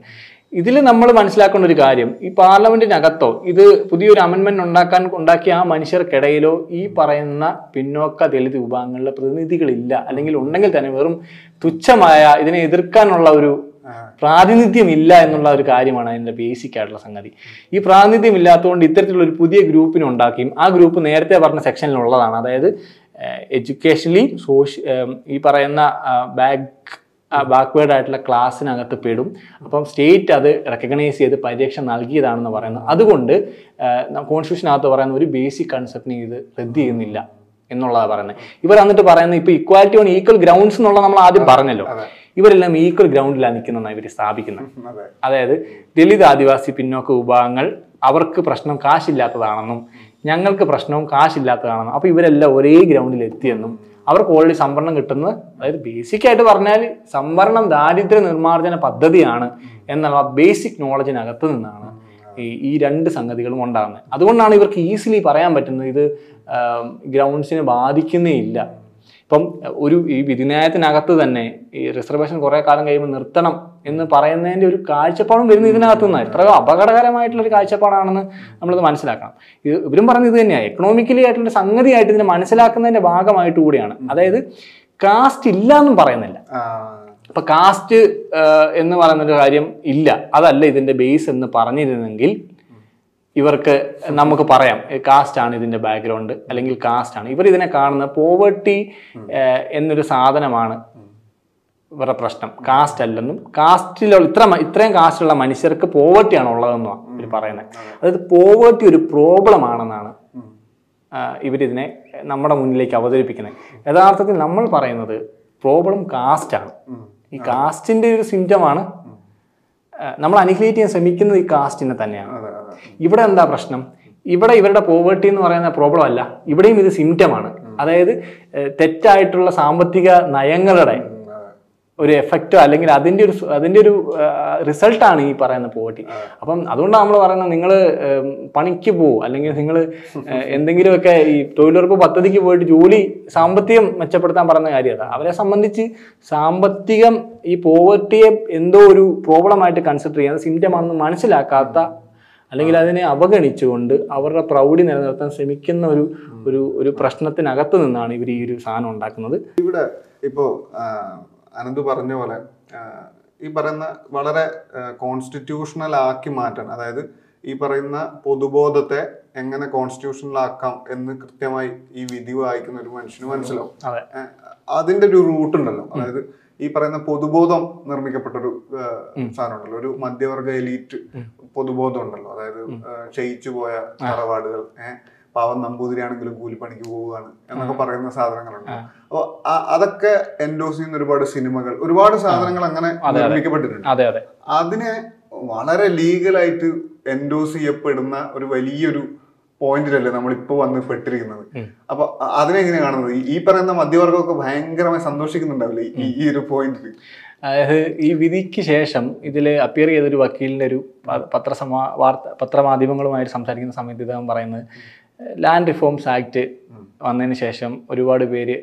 ഇതിൽ നമ്മൾ മനസ്സിലാക്കേണ്ട ഒരു കാര്യം ഈ പാർലമെന്റിനകത്തോ ഇത് പുതിയൊരു അമെന്മെന്റ് ഉണ്ടാക്കാൻ ഉണ്ടാക്കിയ ആ മനുഷ്യർക്കിടയിലോ ഈ പറയുന്ന പിന്നോക്ക ദളിത് വിഭാഗങ്ങളിലെ പ്രതിനിധികളില്ല. അല്ലെങ്കിൽ ഉണ്ടെങ്കിൽ തന്നെ വെറും തുച്ഛമായ ഇതിനെ എതിർക്കാനുള്ള ഒരു പ്രാതിനിധ്യം ഇല്ല എന്നുള്ള ഒരു കാര്യമാണ് അതിന്റെ ബേസിക് ആയിട്ടുള്ള സംഗതി. ഈ പ്രാതിനിധ്യം ഇല്ലാത്തതുകൊണ്ട് ഇത്തരത്തിലുള്ള ഒരു പുതിയ ഗ്രൂപ്പിനെ ഉണ്ടാക്കിയും ആ ഗ്രൂപ്പ് നേരത്തെ പറഞ്ഞ സെക്ഷനിലുള്ളതാണ്. അതായത് എഡ്യൂക്കേഷനലി സോഷ്യ ഈ പറയുന്ന ബാക്ക് ബാക്ക്വേർഡ് ആയിട്ടുള്ള ക്ലാസ്സിനകത്ത് പെടും. അപ്പം സ്റ്റേറ്റ് അത് റെക്കഗ്നൈസ് ചെയ്ത് പരീക്ഷ നൽകിയതാണെന്ന് പറയുന്നത് അതുകൊണ്ട് കോൺസ്റ്റിറ്റ്യൂഷനകത്ത് പറയുന്ന ഒരു ബേസിക് കൺസെപ്റ്റിനെ ഇത് റദ്ദ് ചെയ്യുന്നില്ല എന്നുള്ളതാണ് പറയുന്നത്. ഇവർ എന്നിട്ട് പറയുന്നത് ഇപ്പൊ ഇക്വാലിറ്റി ഓൺ ഈക്വൽ ഗ്രൗണ്ട്സ് എന്നുള്ള നമ്മൾ ആദ്യം പറഞ്ഞല്ലോ. ഇവരെല്ലാം ഈക്വൽ ഗ്രൗണ്ടിലാണ് നിൽക്കുന്നതാണ് ഇവർ സ്ഥാപിക്കുന്നത്. അതായത് ദളിത് ആദിവാസി പിന്നോക്ക വിഭാഗങ്ങൾ അവർക്ക് പ്രശ്നം കാശില്ലാത്തതാണെന്നും ഞങ്ങൾക്ക് പ്രശ്നവും കാശില്ലാത്തതാണെന്നും അപ്പോൾ ഇവരെല്ലാം ഒരേ ഗ്രൗണ്ടിൽ എത്തിയെന്നും അവർക്ക് ഓൾറെഡി സംവരണം കിട്ടുന്നത്. അതായത് ബേസിക് ആയിട്ട് പറഞ്ഞാൽ സംവരണം ദാരിദ്ര്യ നിർമ്മാർജന പദ്ധതിയാണ് എന്നുള്ള ബേസിക് നോളജിനകത്ത് നിന്നാണ് ഈ ഈ രണ്ട് സംഗതികളും ഉണ്ടാകുന്നത്. അതുകൊണ്ടാണ് ഇവർക്ക് ഈസിലി പറയാൻ പറ്റുന്നത് ഇത് ഗ്രൗണ്ട്സിനെ ബാധിക്കുന്നേ ഇല്ല. ഇപ്പം ഒരു ഈ വിധിന്യായത്തിനകത്ത് തന്നെ ഈ റിസർവേഷൻ കുറെ കാലം കഴിയുമ്പോൾ നിർത്തണം എന്ന് പറയുന്നതിന്റെ ഒരു കാഴ്ചപ്പാടും വരുന്നത് ഇതിനകത്ത് നിന്നാണ് എത്രയോ അപകടകരമായിട്ടുള്ള ഒരു കാഴ്ചപ്പാടാണെന്ന് നമ്മളത് മനസ്സിലാക്കണം. ഇത് ഇവരും പറഞ്ഞത് ഇത് തന്നെയാണ് എക്കണോമിക്കലി ആയിട്ടുള്ള സംഗതിയായിട്ട് ഇതിനെ മനസ്സിലാക്കുന്നതിന്റെ ഭാഗമായിട്ട് കൂടിയാണ്. അതായത് കാസ്റ്റ് ഇല്ല എന്നും പറയുന്നില്ല. അപ്പൊ കാസ്റ്റ് എന്ന് പറയുന്നൊരു കാര്യം ഇല്ല. അതല്ല ഇതിന്റെ ബേസ് എന്ന് പറഞ്ഞിരുന്നെങ്കിൽ ഇവർക്ക് നമുക്ക് പറയാം കാസ്റ്റ് ആണ് ഇതിന്റെ ബാക്ക്ഗ്രൗണ്ട് അല്ലെങ്കിൽ കാസ്റ്റ് ആണ്. ഇവർ ഇതിനെ കാണുന്ന പോവർട്ടി എന്നൊരു സാധനമാണ് ഇവരുടെ പ്രശ്നം. കാസ്റ്റ് അല്ലെന്നും കാസ്റ്റിലുള്ള ഇത്ര ഇത്രയും കാസ്റ്റുള്ള മനുഷ്യർക്ക് പോവർട്ടി ആണ് ഉള്ളതെന്നാണ് ഇവർ പറയുന്നത്. അതായത് പോവർട്ടി ഒരു പ്രോബ്ലം ആണെന്നാണ് ഇവരിതിനെ നമ്മുടെ മുന്നിലേക്ക് അവതരിപ്പിക്കുന്നത്. യഥാർത്ഥത്തിൽ നമ്മൾ പറയുന്നത് പ്രോബ്ലം കാസ്റ്റ് ആണ്. ഈ കാസ്റ്റിന്റെ ഒരു സിംറ്റമാണ് നമ്മൾ ചെയ്യാൻ ശ്രമിക്കുന്നത് ഈ കാസ്റ്റിനെ തന്നെയാണ്. ഇവിടെ എന്താ പ്രശ്നം? ഇവിടെ ഇവരുടെ പോവേർട്ടി എന്ന് പറയുന്ന പ്രോബ്ലം അല്ല. ഇവിടെയും ഇത് സിംറ്റമാണ് അതായത് തെറ്റായിട്ടുള്ള സാമ്പത്തിക നയങ്ങളുടെ ഒരു എഫക്റ്റോ അല്ലെങ്കിൽ അതിന്റെ ഒരു അതിന്റെ അതിന്റെ ഒരു റിസൾട്ടാണ് ഈ പറയുന്ന പോവർട്ടി അപ്പം അതുകൊണ്ടാണ് നമ്മൾ പറയുന്നത് നിങ്ങൾ പണിക്ക് പോകും അല്ലെങ്കിൽ നിങ്ങൾ എന്തെങ്കിലുമൊക്കെ ഈ തൊഴിലുറപ്പ് പദ്ധതിക്ക് പോയിട്ട് ജോലി സാമ്പത്തികം മെച്ചപ്പെടുത്താൻ പറയുന്ന കാര്യം അതാ അവരെ സംബന്ധിച്ച് സാമ്പത്തികം ഈ പോവർട്ടിയെ എന്തോ ഒരു പ്രോബ്ലമായിട്ട് കൺസിഡർ ചെയ്യാൻ സിംറ്റമാണെന്ന് മനസ്സിലാക്കാത്ത അല്ലെങ്കിൽ അതിനെ അവഗണിച്ചുകൊണ്ട് അവരുടെ പ്രൗഢി നിലനിർത്താൻ ശ്രമിക്കുന്ന ഒരു ഒരു ഒരു പ്രശ്നത്തിനകത്ത് നിന്നാണ് ഇവർ ഈ ഒരു സാധനം ഉണ്ടാക്കുന്നത്. ഇവിടെ ഇപ്പോ ആ, അനന്ത് പറഞ്ഞ പോലെ ഈ പറയുന്ന വളരെ കോൺസ്റ്റിറ്റ്യൂഷണൽ ആക്കി മാറ്റാൻ അതായത് ഈ പറയുന്ന പൊതുബോധത്തെ എങ്ങനെ കോൺസ്റ്റിറ്റ്യൂഷണൽ ആക്കാം എന്ന് കൃത്യമായി ഈ വിധി വായിക്കുന്ന ഒരു മനുഷ്യന് മനസ്സിലാവും. അതെ. അതിന്റെ ഒരു റൂട്ട് ഉണ്ടല്ലോ. അതായത് ഈ പറയുന്ന പൊതുബോധം നിർമ്മിക്കപ്പെട്ട ഒരു സാധനമുണ്ടല്ലോ ഒരു മധ്യവർഗ എലീറ്റ് പൊതുബോധം ഉണ്ടല്ലോ അതായത് ക്ഷയിച്ചു പോയ തറവാടുകൾ ഏഹ് പാവം നമ്പൂതിരിയാണെങ്കിലും കൂലിപ്പണിക്ക് പോവുകയാണ് എന്നൊക്കെ പറയുന്ന സാധനങ്ങളുണ്ട്. അപ്പൊ അതൊക്കെ എൻഡോസ് ചെയ്യുന്ന ഒരുപാട് സിനിമകൾ ഒരുപാട് സാധനങ്ങൾ അങ്ങനെ നിർമ്മിക്കപ്പെട്ടിട്ടുണ്ട്. അതെ അതെ. അതിനെ വളരെ ലീഗലായിട്ട് എൻഡോസ് ചെയ്യപ്പെടുന്ന ഒരു വലിയൊരു പോയിന്റിലല്ലേ നമ്മളിപ്പോ വന്ന് പെട്ടിരിക്കുന്നത്. അപ്പൊ അതിനെങ്ങനെ കാണുന്നത്? ഈ- പറയുന്ന മധ്യവർഗമൊക്കെ ഭയങ്കരമായി സന്തോഷിക്കുന്നുണ്ടാവില്ലേ ഈ ഒരു പോയിന്റിൽ അതായത് ഈ വിധിക്ക് ശേഷം ഇതിൽ അപ്പിയർ ചെയ്തൊരു വക്കീലിന്റെ ഒരു പത്രസമാ വാർത്ത പത്രമാധ്യമങ്ങളുമായിട്ട് സംസാരിക്കുന്ന സമയത്ത് ഇദ്ദേഹം പറയുന്നത് ലാൻഡ് റിഫോംസ് ആക്ട് വന്നതിന് ശേഷം ഒരുപാട് പേര്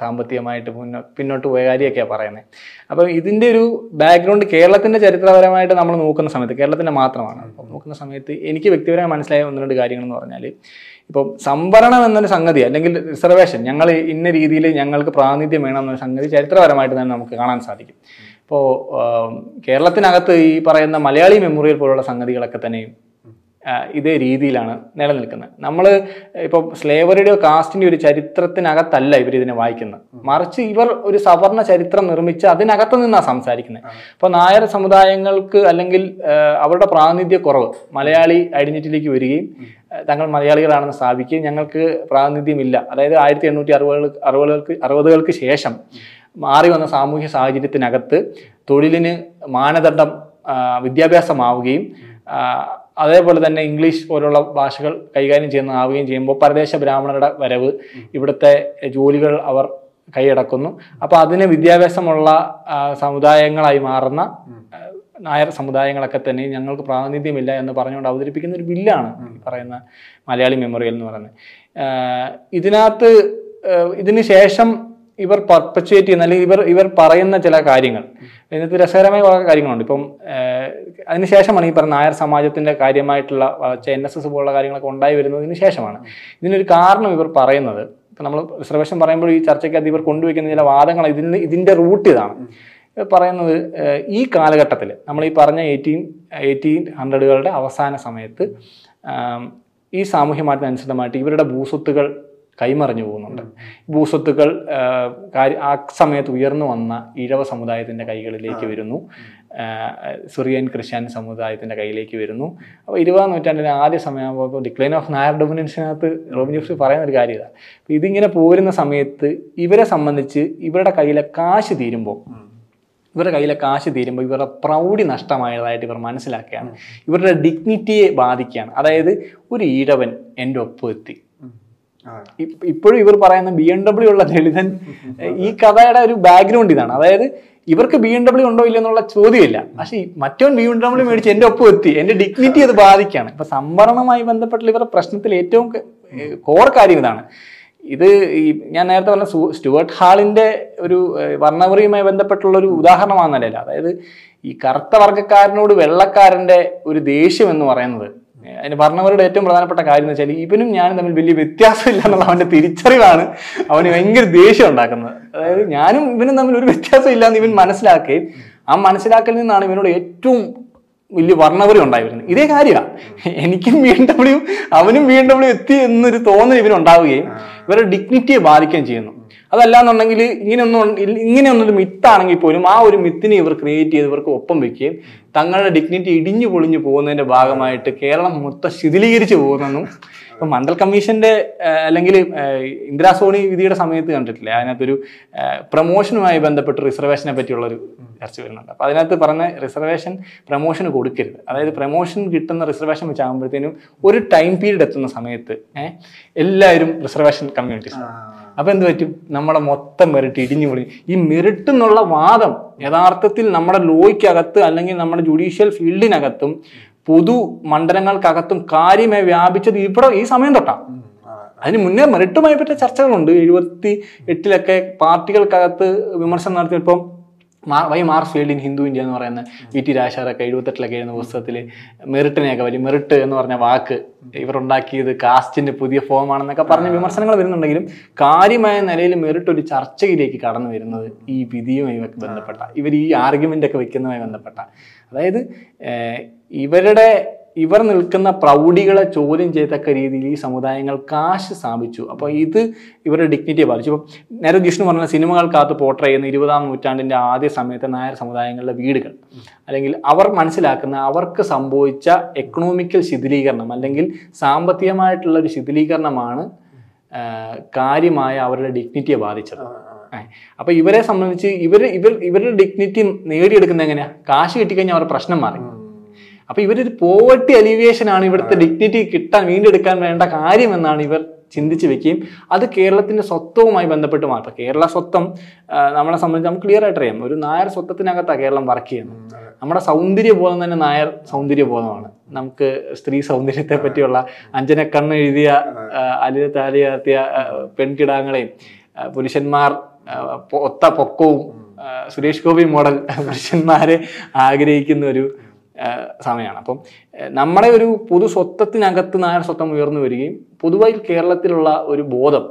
സാമ്പത്തികമായിട്ട് മുന്നോ പിന്നോട്ട് പോയ കാര്യമൊക്കെയാണ് പറയുന്നത് അപ്പം ഇതിന്റെ ഒരു ബാക്ക്ഗ്രൗണ്ട് കേരളത്തിന്റെ ചരിത്രപരമായിട്ട് നമ്മൾ നോക്കുന്ന സമയത്ത് കേരളത്തിന്റെ മാത്രമാണ്. അപ്പം നോക്കുന്ന സമയത്ത് എനിക്ക് വ്യക്തിപരമായി മനസ്സിലായ ഒന്ന് രണ്ട് കാര്യങ്ങൾ എന്ന് പറഞ്ഞാൽ ഇപ്പം സംവരണം എന്നൊരു സംഗതി അല്ലെങ്കിൽ റിസർവേഷൻ ഞങ്ങൾ ഇന്ന രീതിയിൽ ഞങ്ങൾക്ക് പ്രാതിനിധ്യം വേണം എന്നൊരു സംഗതി ചരിത്രപരമായിട്ട് തന്നെ നമുക്ക് കാണാൻ സാധിക്കും. ഇപ്പോൾ കേരളത്തിനകത്ത് ഈ പറയുന്ന മലയാളി മെമ്മോറിയൽ പോലുള്ള സംഗതികളൊക്കെ തന്നെയും ഇതേ രീതിയിലാണ് നിലനിൽക്കുന്നത്. നമ്മൾ ഇപ്പോൾ സ്ലേവറിയുടെയോ കാസ്റ്റിന്റെ ഒരു ചരിത്രത്തിനകത്തല്ല ഇവർ ഇതിനെ വായിക്കുന്നത്. മറിച്ച് ഇവർ ഒരു സവർണ ചരിത്രം നിർമ്മിച്ച് അതിനകത്ത് നിന്നാണ് സംസാരിക്കുന്നത്. അപ്പോൾ നായർ സമുദായങ്ങൾക്ക് അല്ലെങ്കിൽ അവരുടെ പ്രാതിനിധ്യ കുറവ് മലയാളി ഐഡന്റിറ്റിയിലേക്ക് വരികയും തങ്ങൾ മലയാളികളാണെന്ന് സ്ഥാപിക്കുകയും ഞങ്ങൾക്ക് പ്രാതിനിധ്യമില്ല. അതായത് ആയിരത്തി എണ്ണൂറ്റി അറുപതുകൾ അറുപതുകൾക്ക് അറുപതുകൾക്ക് ശേഷം മാറി വന്ന സാമൂഹ്യ സാഹചര്യത്തിനകത്ത് തൊഴിലിന് മാനദണ്ഡം വിദ്യാഭ്യാസമാവുകയും അതേപോലെ തന്നെ ഇംഗ്ലീഷ് പോലുള്ള ഭാഷകൾ കൈകാര്യം ചെയ്യുന്ന ആവുകയും ചെയ്യുമ്പോൾ പരദേശ ബ്രാഹ്മണരുടെ വരവ് ഇവിടുത്തെ ജോലികൾ അവർ കൈയടക്കുന്നു. അപ്പോൾ അതിന് വിദ്യാഭ്യാസമുള്ള സമുദായങ്ങളായി മാറുന്ന നായർ സമുദായങ്ങളൊക്കെ തന്നെ ഞങ്ങൾക്ക് പ്രാതിനിധ്യമില്ല എന്ന് പറഞ്ഞുകൊണ്ട് അവതരിപ്പിക്കുന്ന ഒരു ബില്ലാണ് പറയുന്ന മലയാളി മെമ്മോറിയൽ എന്ന് പറയുന്നത്. ഇതിനകത്ത് ഇതിന് ശേഷം ഇവർ പർപ്പച്വേറ്റ് ചെയ്യുന്ന അല്ലെങ്കിൽ ഇവർ ഇവർ പറയുന്ന ചില കാര്യങ്ങൾ. ഇതിനകത്ത് രസകരമായ കാര്യങ്ങളുണ്ട്. ഇപ്പം അതിനുശേഷമാണ് ഈ പറഞ്ഞ നായർ സമാജത്തിന്റെ കാര്യമായിട്ടുള്ള എൻ എസ് എസ് പോലുള്ള കാര്യങ്ങളൊക്കെ ഉണ്ടായി വരുന്നതിന് ശേഷമാണ്. ഇതിനൊരു കാരണം ഇവർ പറയുന്നത് ഇപ്പം നമ്മൾ റിസർവേഷൻ പറയുമ്പോൾ ഈ ചർച്ചയ്ക്കകത്ത് ഇവർ കൊണ്ടുവയ്ക്കുന്ന ചില വാദങ്ങൾ ഇതിന് ഇതിന്റെ റൂട്ട് ഇതാണ്. പറയുന്നത് ഈ കാലഘട്ടത്തിൽ നമ്മൾ ഈ പറഞ്ഞ എയ്റ്റീൻ എയ്റ്റീൻ ഹൺഡ്രഡുകളുടെ അവസാന സമയത്ത് ഈ സാമൂഹ്യ മാറ്റത്തിനനുസൃതമായിട്ട് ഇവരുടെ ഭൂസ്വത്തുകൾ കൈമറിഞ്ഞു പോകുന്നുണ്ട്. ഭൂസ്വത്തുക്കൾ ആ, കാര്യ- ആ സമയത്ത് ഉയർന്നു വന്ന ഇഴവ സമുദായത്തിന്റെ കൈകളിലേക്ക് വരുന്നു. സുറിയൻ ക്രിസ്ത്യൻ സമുദായത്തിന്റെ കയ്യിലേക്ക് വരുന്നു. അപ്പോൾ ഇരുപതാം നൂറ്റാണ്ടിന്റെ ആദ്യ സമയമാകുമ്പോൾ ഡിക്ലൈൻ ഓഫ് നായർ ഡൊമിനൻസിനകത്ത് റോബിൻ ജോസ് പറയുന്ന ഒരു കാര്യമാണ് അപ്പോൾ ഇതിങ്ങനെ പോരുന്ന സമയത്ത് ഇവരെ സംബന്ധിച്ച് ഇവരുടെ കയ്യിലെ കാശ് തീരുമ്പോൾ ഇവരുടെ കയ്യിലെ കാശ് തീരുമ്പോൾ ഇവരുടെ പ്രൗഢി നഷ്ടമായതായിട്ട് ഇവർ മനസ്സിലാക്കുകയാണ്. ഇവരുടെ ഡിഗ്നിറ്റിയെ ബാധിക്കുകയാണ്. അതായത് ഒരു ഈഴവൻ എന്റെ ഒപ്പം എത്തി ഇപ്പോഴും ഇവർ പറയുന്ന ബി എം ഡബ്ല്യു ഉള്ള ലളിതൻ ഈ കഥയുടെ ഒരു ബാക്ക്ഗ്രൗണ്ട് ഇതാണ്. അതായത് ഇവർക്ക് ബി എം ഡബ്ല്യു ഉണ്ടോ ഇല്ല എന്നുള്ള ചോദ്യമില്ല. പക്ഷെ മറ്റോ ബി എം ഡബ്ല്യു മേടിച്ച് എന്റെ ഒപ്പം എത്തി എന്റെ ഡിഗ്നിറ്റി അത് ബാധിക്കുകയാണ്. ഇപ്പൊ സംവരണവുമായി ബന്ധപ്പെട്ടുള്ള ഇവരുടെ പ്രശ്നത്തിൽ ഏറ്റവും കോർ കാര്യം ഇതാണ്. ഇത് ഈ ഞാൻ നേരത്തെ പറഞ്ഞ സ്റ്റുവർട്ട് ഹാളിന്റെ ഒരു വർണവറിയുമായി ബന്ധപ്പെട്ടുള്ള ഒരു ഉദാഹരണമാണെന്നല്ലേ അതായത് ഈ കറുത്ത വർഗക്കാരനോട് വെള്ളക്കാരന്റെ ഒരു ദേഷ്യം എന്ന് പറയുന്നത് അതിന് പറഞ്ഞവരുടെ ഏറ്റവും പ്രധാനപ്പെട്ട കാര്യം എന്ന് വെച്ചാൽ ഇവനും ഞാനും തമ്മിൽ വലിയ വ്യത്യാസമില്ല എന്നുള്ള അവന്റെ തിരിച്ചറിവാണ് അവന് ഭയങ്കര ദേഷ്യം ഉണ്ടാക്കുന്നത്. അതായത് ഞാനും ഇവനും തമ്മിൽ ഒരു വ്യത്യാസം ഇല്ല എന്ന് ഇവൻ മനസ്സിലാക്കുകയും ആ മനസ്സിലാക്കലിൽ നിന്നാണ് ഇവനോട് ഏറ്റവും വലിയ വർണവരി ഉണ്ടായി വരുന്നത് ഇതേ കാര്യമാണ്. എനിക്കും ബി എം ഡബ്ല്യു അവനും ബി എം ഡബ്ല്യു എത്തി എന്നൊരു തോന്നൽ ഇവനുണ്ടാവുകയും ഇവരുടെ ഡിഗ്നിറ്റിയെ ബാധിക്കുകയും ചെയ്യുന്നു. അതല്ലാന്നുണ്ടെങ്കിൽ ഇങ്ങനെയൊന്നും ഇല്ല- ഇങ്ങനെയൊന്നൊരു മിത്താണെങ്കിൽ പോലും ആ ഒരു മിത്തിനെ ഇവർ ക്രിയേറ്റ് ചെയ്ത് ഇവർക്ക് ഒപ്പം വെക്കുകയും തങ്ങളുടെ ഡിഗ്നിറ്റി ഇടിഞ്ഞു പൊളിഞ്ഞു പോകുന്നതിന്റെ ഭാഗമായിട്ട് കേരളം മൊത്തം ശിഥിലീകരിച്ചു പോകുന്നെന്നും ഇപ്പൊ മണ്ഡൽ കമ്മീഷന്റെ അല്ലെങ്കിൽ ഇന്ദിരാ സോണി വിധിയുടെ സമയത്ത് കണ്ടിട്ടില്ലേ? അതിനകത്തൊരു പ്രൊമോഷനുമായി ബന്ധപ്പെട്ട് റിസർവേഷനെ പറ്റിയുള്ള ഒരു ചർച്ച വരുന്നുണ്ട്. അപ്പൊ അതിനകത്ത് പറഞ്ഞ റിസർവേഷൻ പ്രൊമോഷന് കൊടുക്കരുത്. അതായത് പ്രൊമോഷൻ കിട്ടുന്ന റിസർവേഷൻ വെച്ചാകുമ്പോഴത്തേനും ഒരു ടൈം പീരീഡ് എത്തുന്ന സമയത്ത് എല്ലാവരും റിസർവേഷൻ കമ്മ്യൂണിറ്റീസ് അപ്പൊ എന്ത് പറ്റും? നമ്മുടെ മൊത്തം മെറിറ്റ് ഇടിഞ്ഞു പൊളി. ഈ മെറിറ്റ് എന്നുള്ള വാദം യഥാർത്ഥത്തിൽ നമ്മുടെ ലോയ്ക്കകത്ത് അല്ലെങ്കിൽ നമ്മുടെ ജുഡീഷ്യൽ ഫീൽഡിനകത്തും പൊതു മണ്ഡലങ്ങൾക്കകത്തും കാര്യമായി വ്യാപിച്ചത് ഇവിടെ ഈ സമയം തൊട്ടാ. അതിന് മുന്നേ മെറിറ്റുമായി പറ്റിയ ചർച്ചകളുണ്ട്. എഴുപത്തി എട്ടിലൊക്കെ പാർട്ടികൾക്കകത്ത് വിമർശനം നടത്തിയപ്പം മാ- why Mars field in Hindu India എന്ന് പറയുന്ന വി ടി രാജാറൊക്കെ എഴുപത്തെട്ടിലൊക്കെ എഴുതുന്ന പുസ്തകത്തിൽ മെറിറ്റിനെയൊക്കെ വലിയ മെറിറ്റ് എന്ന് പറഞ്ഞ വാക്ക് ഇവർ ഉണ്ടാക്കിയത് കാസ്റ്റിന്റെ പുതിയ ഫോം ആണെന്നൊക്കെ പറഞ്ഞ വിമർശനങ്ങൾ വരുന്നുണ്ടെങ്കിലും കാര്യമായ നിലയിൽ മെറിറ്റ് ഒരു ചർച്ചയിലേക്ക് കടന്നു വരുന്നത് ഈ വിധിയുമായി ബന്ധപ്പെട്ട ഇവർ ഈ ആർഗ്യുമെന്റ് ഒക്കെ വെക്കുന്നതുമായി ബന്ധപ്പെട്ട. അതായത് ഇവരുടെ ഇവർ നിൽക്കുന്ന പ്രൗഢികളെ ചോദ്യം ചെയ്യത്തക്ക രീതിയിൽ ഈ സമുദായങ്ങൾ കാശ് സ്ഥാപിച്ചു. അപ്പോൾ ഇത് ഇവരുടെ ഡിഗ്നിറ്റിയെ ബാധിച്ചു. ഇപ്പം നേരെ ജിഷ്ണു പറഞ്ഞ സിനിമകൾക്കകത്ത് പോർട്രേ ചെയ്യുന്ന ഇരുപതാം നൂറ്റാണ്ടിന്റെ ആദ്യ സമയത്തെ നായർ സമുദായങ്ങളുടെ വീടുകൾ. അല്ലെങ്കിൽ അവർ മനസ്സിലാക്കുന്ന അവർക്ക് സംഭവിച്ച എക്കണോമിക്കൽ ശിഥിലീകരണം അല്ലെങ്കിൽ സാമ്പത്തികമായിട്ടുള്ള ഒരു ശിഥിലീകരണമാണ് കാര്യമായ അവരുടെ ഡിഗ്നിറ്റിയെ ബാധിച്ചത്. അപ്പൊ ഇവരെ സംബന്ധിച്ച് ഇവർ ഇവർ ഇവരുടെ ഡിഗ്നിറ്റി നേടിയെടുക്കുന്നത് എങ്ങനെയാ? കാശ് കിട്ടിക്കഴിഞ്ഞാൽ അവരുടെ പ്രശ്നം മാറി. അപ്പൊ ഇവരൊരു പോവർട്ടി അലിവിയേഷൻ ആണ് ഇവിടുത്തെ ഡിഗ്നിറ്റി കിട്ടാൻ വീണ്ടെടുക്കാൻ വേണ്ട കാര്യം എന്നാണ് ഇവർ ചിന്തിച്ചു വെക്കുകയും അത് കേരളത്തിന്റെ സ്വത്വവുമായി ബന്ധപ്പെട്ട് മാറും. ഇപ്പൊ കേരള സ്വത്വം നമ്മളെ സംബന്ധിച്ച് നമുക്ക് ക്ലിയർ ആയിട്ട് അറിയാം. ഒരു നായർ സ്വത്വത്തിനകത്താണ് കേരളം വർക്ക് ചെയ്യുന്നത്. നമ്മുടെ സൗന്ദര്യ ബോധം തന്നെ നായർ സൗന്ദര്യ ബോധമാണ് നമുക്ക് സ്ത്രീ സൗന്ദര്യത്തെ പറ്റിയുള്ള അഞ്ജന കണ്ണ് എഴുതിയ അലിയ താലിയാർത്തിയ പെൺകിടാങ്ങളെയും പുരുഷന്മാർ ഒത്ത പൊക്കവും സുരേഷ് ഗോപി മോഡൽ പുരുഷന്മാരെ ആഗ്രഹിക്കുന്ന ഒരു സമയമാണ്. അപ്പം നമ്മുടെ ഒരു പൊതു സ്വത്വത്തിനകത്ത് നായർ സ്വത്വം ഉയർന്നു വരികയും പൊതുവായി കേരളത്തിലുള്ള ഒരു ബോധം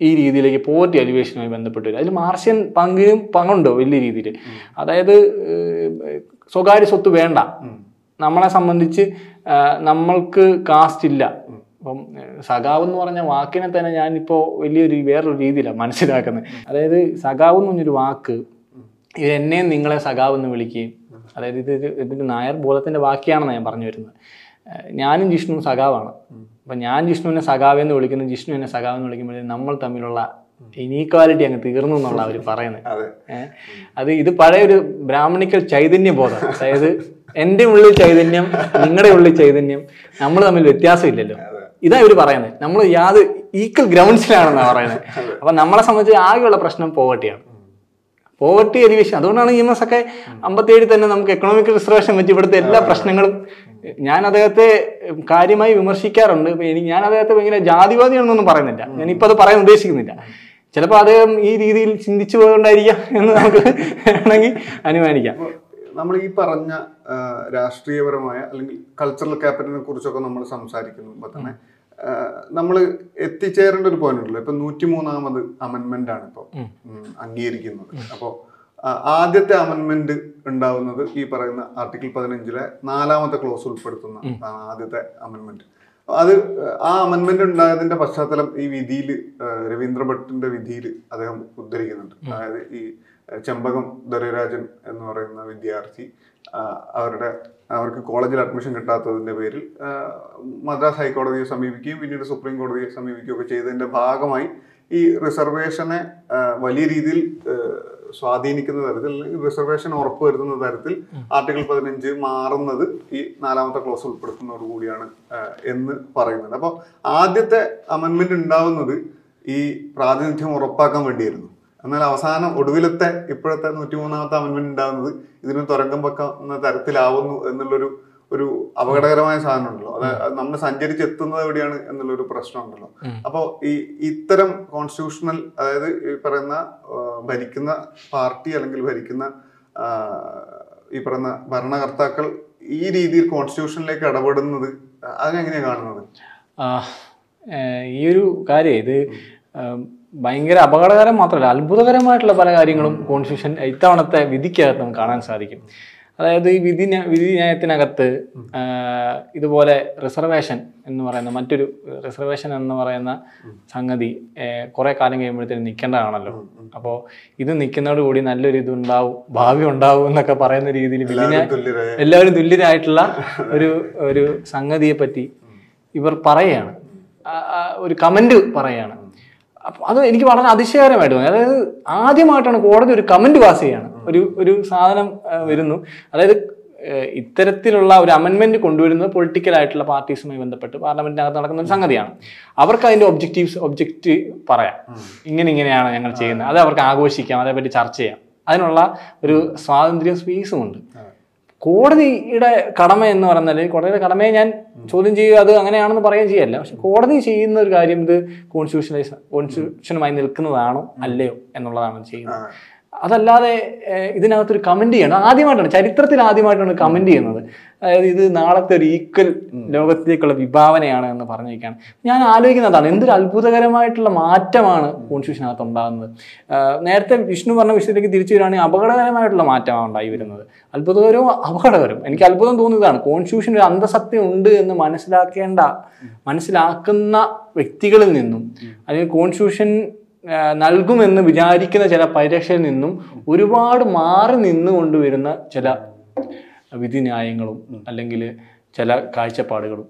ഈ രീതിയിലേക്ക് പോവർട്ടി അലിവേഷനുമായി ബന്ധപ്പെട്ട് വരും. അതിൽ മാർഷ്യൻ പങ്കും പങ്കുണ്ടോ വലിയ രീതിയിൽ? അതായത് സ്വകാര്യ സ്വത്ത് വേണ്ട. നമ്മളെ സംബന്ധിച്ച് നമ്മൾക്ക് കാസ്റ്റ് ഇല്ല. അപ്പം സഖാവ് എന്ന് പറഞ്ഞ വാക്കിനെ തന്നെ ഞാനിപ്പോൾ വലിയൊരു വേറൊരു രീതിയിലാണ് മനസ്സിലാക്കുന്നത്. അതായത് സഖാവ് എന്ന് പറഞ്ഞൊരു വാക്ക് ഇത് എന്നെയും നിങ്ങളെ സഖാവ് എന്ന് വിളിക്കുകയും അതായത് ഇത് ഇതിന്റെ ഇതിന്റെ നായർ ബോധത്തിന്റെ ബാക്കിയാണെന്ന് ഞാൻ പറഞ്ഞു വരുന്നത്. ഞാനും ജിഷ്ണുവും സഖാവാണ്. അപ്പം ഞാൻ ജിഷ്ണുവിനെ സഖാവ് എന്ന് വിളിക്കുന്നു ജിഷ്ണു എന്നെ സഖാവ് എന്ന് വിളിക്കുമ്പോഴേ നമ്മൾ തമ്മിലുള്ള ഇനീക്വാലിറ്റി അങ്ങ് തീർന്നു എന്നുള്ള അവർ പറയുന്നത്. അതെ. അത് ഇത് പഴയൊരു ബ്രാഹ്മണിക്കൽ ചൈതന്യ ബോധം അതായത് എന്റെ ഉള്ളിൽ ചൈതന്യം നിങ്ങളുടെ ഉള്ളിൽ ചൈതന്യം നമ്മൾ തമ്മിൽ വ്യത്യാസമില്ലല്ലോ. ഇതാ ഇവർ പറയുന്നത്. നമ്മൾ യാത് ഈക്വൽ ഗ്രൗണ്ട്സിലാണെന്നാണ് പറയുന്നത്. അപ്പം നമ്മളെ സംബന്ധിച്ച് ആകെയുള്ള പ്രശ്നം പോവർട്ടിയാണ് പോവർട്ടി എലിവേഷൻ അതുകൊണ്ടാണ് ഇ എം എസ് ഒക്കെ അമ്പത്തിയേഴിൽ തന്നെ നമുക്ക് എക്കണോമിക് റിസർവേഷൻ വെച്ച് ഇവിടുത്തെ എല്ലാ പ്രശ്നങ്ങളും ഞാൻ അദ്ദേഹത്തെ കാര്യമായി വിമർശിക്കാറുണ്ട്. ഇപ്പൊ എനിക്ക് ഞാൻ അദ്ദേഹത്തെ ഭയങ്കര ജാതിവാദിയാണെന്നൊന്നും പറയുന്നില്ല. ഞാൻ ഞാനിപ്പോൾ അത് പറയാൻ ഉദ്ദേശിക്കുന്നില്ല. ചിലപ്പോൾ അദ്ദേഹം ഈ രീതിയിൽ ചിന്തിച്ചു പോയതുകൊണ്ടായിരിക്കാം എന്ന് നമുക്ക് വേണമെങ്കിൽ അനുമാനിക്കാം. നമ്മൾ ഈ പറഞ്ഞ രാഷ്ട്രീയപരമായ അല്ലെങ്കിൽ കൾച്ചറൽ ക്യാപിറ്റലിനെ കുറിച്ചൊക്കെ നമ്മൾ സംസാരിക്കുമ്പോൾ തന്നെ നമ്മൾ എത്തിച്ചേരേണ്ട ഒരു പോയിന്റ് ഉണ്ടല്ലോ. ഇപ്പൊ നൂറ്റി മൂന്നാമത് അമെന്മെന്റ് ആണ് ഇപ്പോൾ അംഗീകരിക്കുന്നത്. അപ്പോൾ ആദ്യത്തെ അമെന്മെന്റ് ഉണ്ടാവുന്നത് ഈ പറയുന്ന ആർട്ടിക്കിൾ പതിനഞ്ചിലെ നാലാമത്തെ ക്ലോസ് ഉൾപ്പെടുത്തുന്ന ആദ്യത്തെ അമെന്മെന്റ് അത് ആ അമെന്മെന്റ് ഉണ്ടായതിന്റെ പശ്ചാത്തലം ഈ വിധിയിൽ രവീന്ദ്ര ഭട്ടിന്റെ വിധിയിൽ അദ്ദേഹം ഉദ്ധരിക്കുന്നുണ്ട്. അതായത് ഈ ചെമ്പകം ദുരരാജൻ എന്ന് പറയുന്ന വിദ്യാർത്ഥി അവരുടെ അവർക്ക് കോളേജിൽ അഡ്മിഷൻ കിട്ടാത്തതിന്റെ പേരിൽ മദ്രാസ് ഹൈക്കോടതിയെ സമീപിക്കുകയും പിന്നീട് സുപ്രീം കോടതിയെ സമീപിക്കുകയും ഒക്കെ ചെയ്തതിന്റെ ഭാഗമായി ഈ റിസർവേഷനെ വലിയ രീതിയിൽ സ്വാധീനിക്കുന്ന തരത്തിൽ അല്ലെങ്കിൽ റിസർവേഷൻ ഉറപ്പുവരുത്തുന്ന തരത്തിൽ ആർട്ടിക്കിൾ പതിനഞ്ച് മാറുന്നത് ഈ നാലാമത്തെ ക്ലോസ് ഉൾപ്പെടുത്തുന്നതോട് കൂടിയാണ് എന്ന് പറയുന്നത്. അപ്പോൾ ആദ്യത്തെ അമെന്മെന്റ് ഉണ്ടാവുന്നത് ഈ പ്രാതിനിധ്യം ഉറപ്പാക്കാൻ വേണ്ടിയായിരുന്നു. എന്നാൽ അവസാനം ഒടുവിലത്തെ ഇപ്പോഴത്തെ നൂറ്റിമൂന്നാമത്തെ അമൻമെന്റ് ഉണ്ടാകുന്നത് ഇതിന് തുരങ്കം വെക്കുന്ന തരത്തിലാവുന്നു എന്നുള്ളൊരു ഒരു അപകടകരമായ സാധനം ഉണ്ടല്ലോ. അത് നമ്മൾ സഞ്ചരിച്ചെത്തുന്നത് എവിടെയാണ് എന്നുള്ളൊരു പ്രശ്നം ഉണ്ടല്ലോ. അപ്പോൾ ഈ ഇത്തരം കോൺസ്റ്റിറ്റ്യൂഷണൽ അതായത് ഈ പറയുന്ന ഭരിക്കുന്ന പാർട്ടി അല്ലെങ്കിൽ ഭരിക്കുന്ന ഈ പറയുന്ന ഭരണകർത്താക്കൾ ഈ രീതിയിൽ കോൺസ്റ്റിറ്റ്യൂഷനിലേക്ക് ഇടപെടുന്നത് അതിനെങ്ങനെയാണ് കാണുന്നത്? ഈ ഒരു കാര്യം ഇത് ഭയങ്കര അപകടകരം മാത്രമല്ല അത്ഭുതകരമായിട്ടുള്ള പല കാര്യങ്ങളും കോൺസ്റ്റിറ്റ്യൂഷൻ ഇത്തവണത്തെ വിധിക്കകത്ത് നമുക്ക് കാണാൻ സാധിക്കും. അതായത് ഈ വിധി വിധി ന്യായത്തിനകത്ത് ഇതുപോലെ റിസർവേഷൻ എന്ന് പറയുന്ന മറ്റൊരു റിസർവേഷൻ എന്ന് പറയുന്ന സംഗതി കുറേ കാലം കഴിയുമ്പോഴത്തേക്കും നിൽക്കേണ്ടതാണല്ലോ. അപ്പോൾ ഇത് നിൽക്കുന്നതോടുകൂടി നല്ലൊരു ഇത് ഉണ്ടാവും ഭാവി ഉണ്ടാവും എന്നൊക്കെ പറയുന്ന രീതിയിൽ വിധി എല്ലാവരും തുല്യരായ തുല്യരായിട്ടുള്ള ഒരു ഒരു സംഗതിയെ പറ്റി ഇവർ ആ ഒരു കമന്റ് അപ്പൊ അത് എനിക്ക് വളരെ അതിശയകരമായിട്ട് തോന്നി. അതായത് ആദ്യമായിട്ടാണ് കോടതി ഒരു കമന്റ് പാസ് ചെയ്യാണ്. ഒരു ഒരു സാധനം വരുന്നു. അതായത് ഇത്തരത്തിലുള്ള ഒരു അമെന്റ്മെന്റ് കൊണ്ടുവരുന്നത് പൊളിറ്റിക്കൽ ആയിട്ടുള്ള പാർട്ടീസുമായി ബന്ധപ്പെട്ട് പാർലമെന്റിനകത്ത് നടക്കുന്ന ഒരു സംഗതിയാണ്. അവർക്ക് അതിന്റെ ഒബ്ജക്റ്റീവ്സ് ഒബ്ജക്റ്റ് പറയാം. ഇങ്ങനെ ഇങ്ങനെയാണ് ഞങ്ങൾ ചെയ്യുന്നത്. അത് അവർക്ക് ആഘോഷിക്കാം അതേപറ്റി ചർച്ച ചെയ്യാം. അതിനുള്ള ഒരു സ്വാതന്ത്ര്യ സ്പേസും ഉണ്ട് കോടതിയുടെ കടമ എന്ന് പറഞ്ഞാൽ കോടതിയുടെ കടമയെ ഞാൻ ചോദ്യം ചെയ്യുക അത് അങ്ങനെയാണെന്ന് പറയുകയും ചെയ്യല്ല. പക്ഷെ കോടതി ചെയ്യുന്ന ഒരു കാര്യം ഇത് കോൺസ്റ്റിറ്റ്യൂഷനൈസ് കോൺസ്റ്റിറ്റ്യൂഷനുമായി നിൽക്കുന്നതാണോ അല്ലയോ എന്നുള്ളതാണ് ചെയ്യുന്നത്. അതല്ലാതെ ഇതിനകത്തൊരു കമന്റ് ചെയ്യണം. ആദ്യമായിട്ടാണ് ചരിത്രത്തിൽ ആദ്യമായിട്ടാണ് കമന്റ് ചെയ്യുന്നത്. അതായത് ഇത് നാളത്തെ ഒരു ഈക്വൽ ലോകത്തേക്കുള്ള വിഭാവനയാണ് എന്ന് പറഞ്ഞിരിക്കുകയാണ്. ഞാൻ ആലോചിക്കുന്നതാണ് എന്തൊരു അത്ഭുതകരമായിട്ടുള്ള മാറ്റമാണ് കോൺസ്റ്റിറ്റ്യൂഷനകത്ത് ഉണ്ടാകുന്നത്. നേരത്തെ വിഷ്ണു പറഞ്ഞ വിഷയത്തിലേക്ക് തിരിച്ചു വരികയാണെങ്കിൽ അപകടകരമായിട്ടുള്ള മാറ്റമാണ് ഉണ്ടായി വരുന്നത്. അത്ഭുതകരവും അപകടകരവും. എനിക്ക് അത്ഭുതം തോന്നിയതാണ് കോൺസ്റ്റിറ്റ്യൂഷൻ ഒരു അന്ധസത്യം ഉണ്ട് എന്ന് മനസ്സിലാക്കേണ്ട മനസ്സിലാക്കുന്ന വ്യക്തികളിൽ നിന്നും അല്ലെങ്കിൽ കോൺസ്റ്റിറ്റ്യൂഷൻ നൽകുമെന്ന് വിചാരിക്കുന്ന ചില പരിരക്ഷയിൽ നിന്നും ഒരുപാട് മാറി നിന്നുകൊണ്ട് വരുന്ന ചില വിധിന്യായങ്ങളും അല്ലെങ്കിൽ ചില കാഴ്ചപ്പാടുകളും.